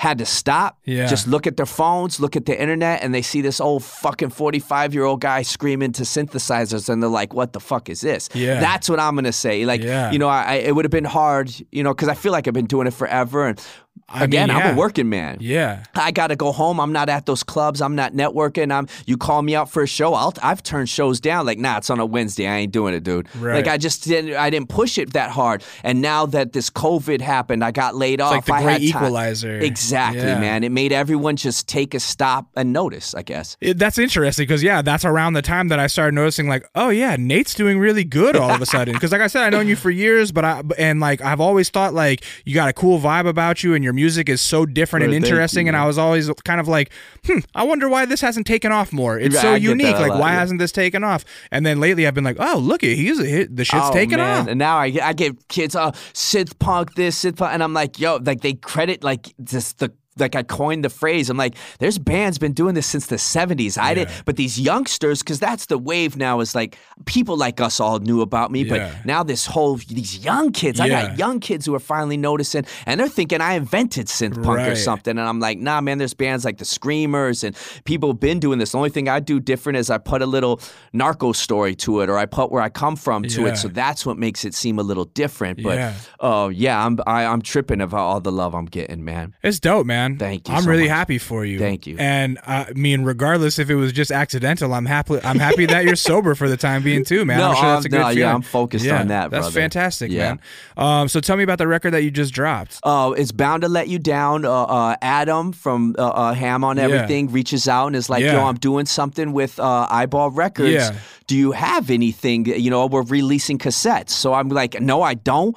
had to stop, Yeah. just look at their phones, look at the internet, and they see this old fucking 45 year old guy screaming to synthesizers, and they're like, what the fuck is this? Yeah. That's what I'm gonna say. Like, Yeah. you know, I, I- it would have been hard, you know, because I feel like I've been doing it forever. And I again, mean, I'm a working man. Yeah. I gotta go home. I'm not at those clubs. I'm not networking. I'm. You call me out for a show. I'll. I've turned shows down. Like, nah, it's on a Wednesday. I ain't doing it, dude. Right. Like, I just didn't. I didn't push it that hard. And now that this COVID happened, I got laid off. like the I great had time. equalizer. Exactly, Yeah. man. It made everyone just take a stop and notice. I guess. It, that's interesting because yeah, that's around the time that I started noticing like, oh yeah, Nate's doing really good all of a sudden. Because like I said, I've known you for years, but I and like I've always thought like you got a cool vibe about you, and your music is so different and Well, interesting. you, and I was always kind of like, hmm, I wonder why this hasn't taken off more. It's Right, so I unique. Like lot, why yeah. hasn't this taken off? And then lately I've been like, oh look it, he's a hit. The shit's oh, taken man. off. And now I, I get kids, uh, synth punk this, synth punk, and I'm like, yo, like they credit like just the. Like I coined the phrase. I'm like, there's bands been doing this since the 70s. I did, but these youngsters, because that's the wave now. Is like people like us all knew about me, Yeah. but now this whole these young kids. I got young kids who are finally noticing, and they're thinking I invented synth punk or something. And I'm like, nah, man. There's bands like the Screamers, and people have been doing this. The only thing I do different is I put a little narco story to it, or I put where I come from to Yeah. it. So that's what makes it seem a little different. But Yeah. oh yeah, I'm I, I'm tripping about all the love I'm getting, man. It's dope, man. Thank you I'm so really much. happy for you. Thank you. And uh, I mean, regardless if it was just accidental, I'm happy. I'm happy that you're sober for the time being too, man. No, I'm sure that's a good no, yeah. I'm focused Yeah, on that, That's brother. fantastic, Yeah. man. Um, so tell me about the record that you just dropped. Uh, it's bound to let you down. Uh, uh, Adam from uh, uh, Ham on. Everything reaches out and is like. "Yo, I'm doing something with uh, Eyeball Records. Do you have anything? You know, we're releasing cassettes." So I'm like, "No, I don't."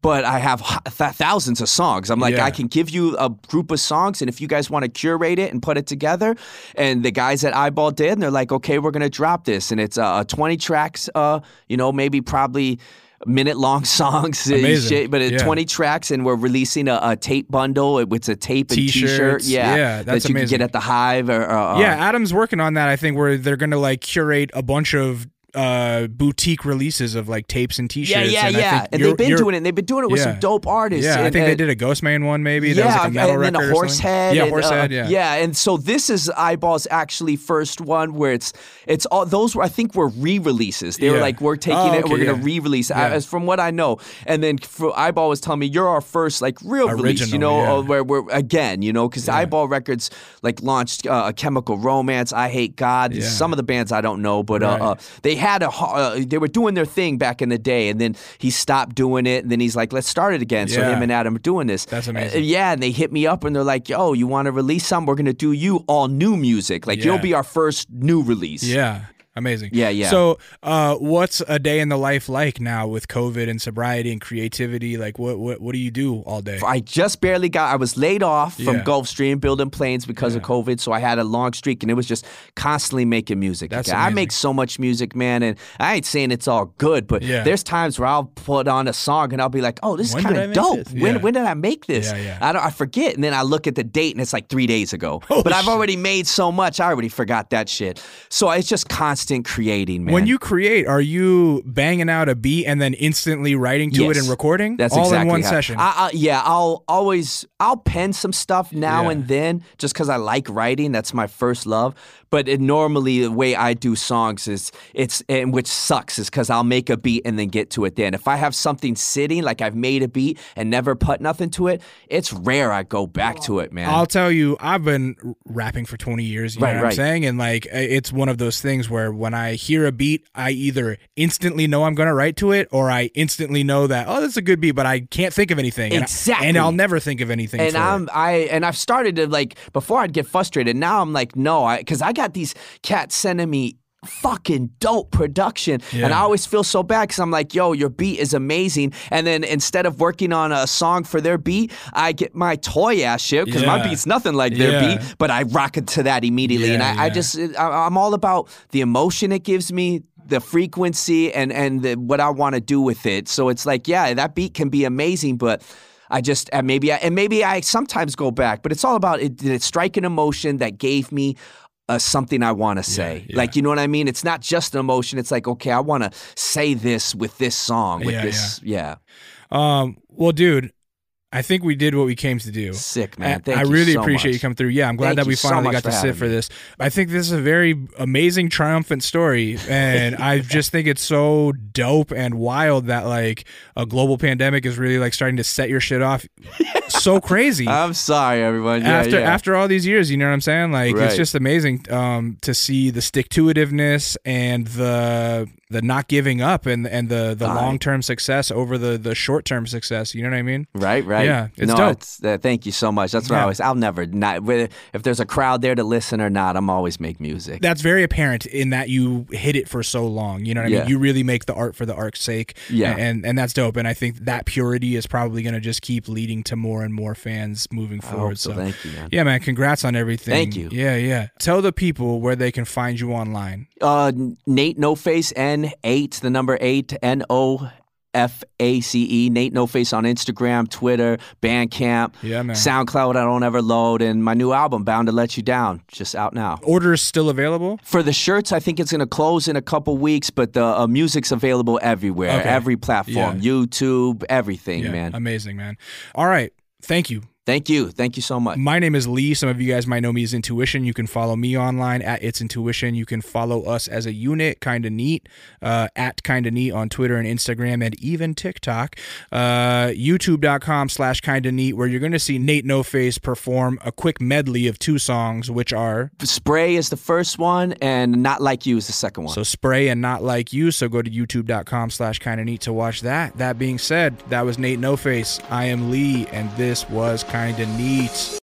But I have th- thousands of songs. I'm like, Yeah. I can give you a group of songs, and if you guys want to curate it and put it together, and the guys at Eyeball did, and they're like, okay, we're gonna drop this, and it's uh, 20 tracks. Uh, you know, maybe probably minute long songs, shit, but it's Yeah. 20 tracks, and we're releasing a, a tape bundle. It's a tape and. T-shirt, yeah, Yeah, that's that you amazing. can get at the Hive. Or, uh, yeah, Adam's working on that. I think where they're gonna like curate a bunch of uh boutique releases of like tapes and t-shirts. yeah, and I yeah. think And they've been doing it. and They've been doing it with Yeah. some dope artists. Yeah, I and- think they did a Ghostman one maybe. Was like a metal and then a horse head. Yeah, and, horse uh, head. Yeah, yeah. And so this is Eyeball's actually first one where it's it's all those were I think were re-releases. They were like we're taking Oh, it, we're gonna yeah. re-release. I- Yeah. as from what I know, and then for Eyeball was telling me you're our first like real release. You know, yeah. uh, where we're again, you know, because Eyeball Records like launched uh, a Chemical Romance, I Hate God. Yeah. Some of the bands I don't know, but Right. uh, uh, they had a uh, they were doing their thing back in the day, and then he stopped doing it, and then he's like, let's start it again. So Yeah. him and Adam are doing this. That's Uh, amazing. yeah, and they hit me up and they're like, "Yo, you want to release some? We're gonna do you all new music. Like Yeah. you'll be our first new release." Yeah. Amazing. Yeah, yeah. So, uh, what's a day in the life like now with COVID and sobriety and creativity? Like, what what what do you do all day? I just barely got. I was laid off from Yeah. Gulfstream building planes because of COVID, so I had a long streak, and it was just constantly making music. That's. I make so much music, man, and I ain't saying it's all good, but Yeah. there's times where I'll put on a song and I'll be like, "Oh, this When is kind of dope. this? When when did I make this? Yeah, yeah. I don't. I forget, and then I look at the date, and it's like three days ago. Holy but I've already made so much, I already forgot that shit. So it's just constant creating, man. When you create, are you banging out a beat and then instantly writing to it and recording? That's all exactly in one how- session. I, I, yeah, I'll always I'll pen some stuff now Yeah. and then just because I like writing. That's my first love. But it, normally the way I do songs is it's and which sucks is because I'll make a beat and then get to it. Then if I have something sitting like I've made a beat and never put nothing to it, it's rare I go back to it, man. I'll tell you, I've been rapping for 20 years, you Right, know what I'm right. saying? And like, it's one of those things where when I hear a beat, I either instantly know I'm going to write to it or I instantly know that, oh, that's a good beat, but I can't think of anything. And I- Exactly. And, I'll never think of anything. and. I'm I and I've started to like before I'd get frustrated. Now I'm like no, I because I got these cats sending me fucking dope production. And I always feel so bad because I'm like, yo, your beat is amazing. And then instead of working on a song for their beat, I get my toy ass shit because my beat's nothing like their Yeah. beat, but I rock it to that immediately. and Yeah, I, I yeah. just, I, I'm all about the emotion it gives me. The frequency and and the, what I want to do with it. So it's like, yeah, that beat can be amazing, but I just and maybe I, and maybe I sometimes go back, but it's all about it. Did it strike an emotion that gave me uh, something I want to say? yeah. Like you know what I mean? It's not just an emotion. It's like okay, I want to say this with this song, with Yeah, this, yeah. Um, well, dude, I think we did what we came to do. Sick man. Thank I really so appreciate much. you coming through. Yeah, I'm glad Thank that we finally much got to sit for me. this. I think this is a very amazing, triumphant story, and I just think it's so dope and wild that like a global pandemic is really like starting to set your shit off. so crazy. I'm sorry, everyone. Yeah, after yeah. after all these years, you know what I'm saying? Like it's just amazing um, to see the stick to itiveness and the the not giving up and and the the long term success over the the short term success. You know what I mean? Right, right. Yeah, it's no, dope. It's, uh, thank you so much. That's what I always. I'll never not. If there's a crowd there to listen or not, I'm always make music. That's very apparent in that you hit it for so long. You know what I Yeah. mean? You really make the art for the art's sake. Yeah. And and that's dope. And I think that purity is probably gonna just keep leading to more and more fans moving forward. hope so. Thank you, man. yeah, man, congrats on everything. Thank you. Yeah, yeah. Tell the people where they can find you online. Uh, Nate No Face N eight, the number eight N O F A C E. Nate No Face on Instagram, Twitter, Bandcamp, Yeah, man. SoundCloud. I don't ever load, and my new album Bound to Let You Down, just out now. Orders still available? For the shirts, I think it's going to close in a couple weeks, but the uh, music's available everywhere, Okay. every platform, YouTube, everything, Yeah, man. Amazing, man. All right. Thank you. Thank you, thank you so much. My name is Lee. Some of you guys might know me as Intuition. You can follow me online at It's Intuition. You can follow us as a unit, kind of neat, uh, at kind of neat on Twitter and Instagram and even TikTok. Uh, YouTube.com slash kind of neat, where you're going to see Nate No Face perform a quick medley of two songs, which are Spray is the first one, and Not Like You is the second one. so Spray and Not Like You. So go to YouTube.com slash kind of neat to watch that. That being said, that was Nate No Face. I am Lee, and this was kind of needs.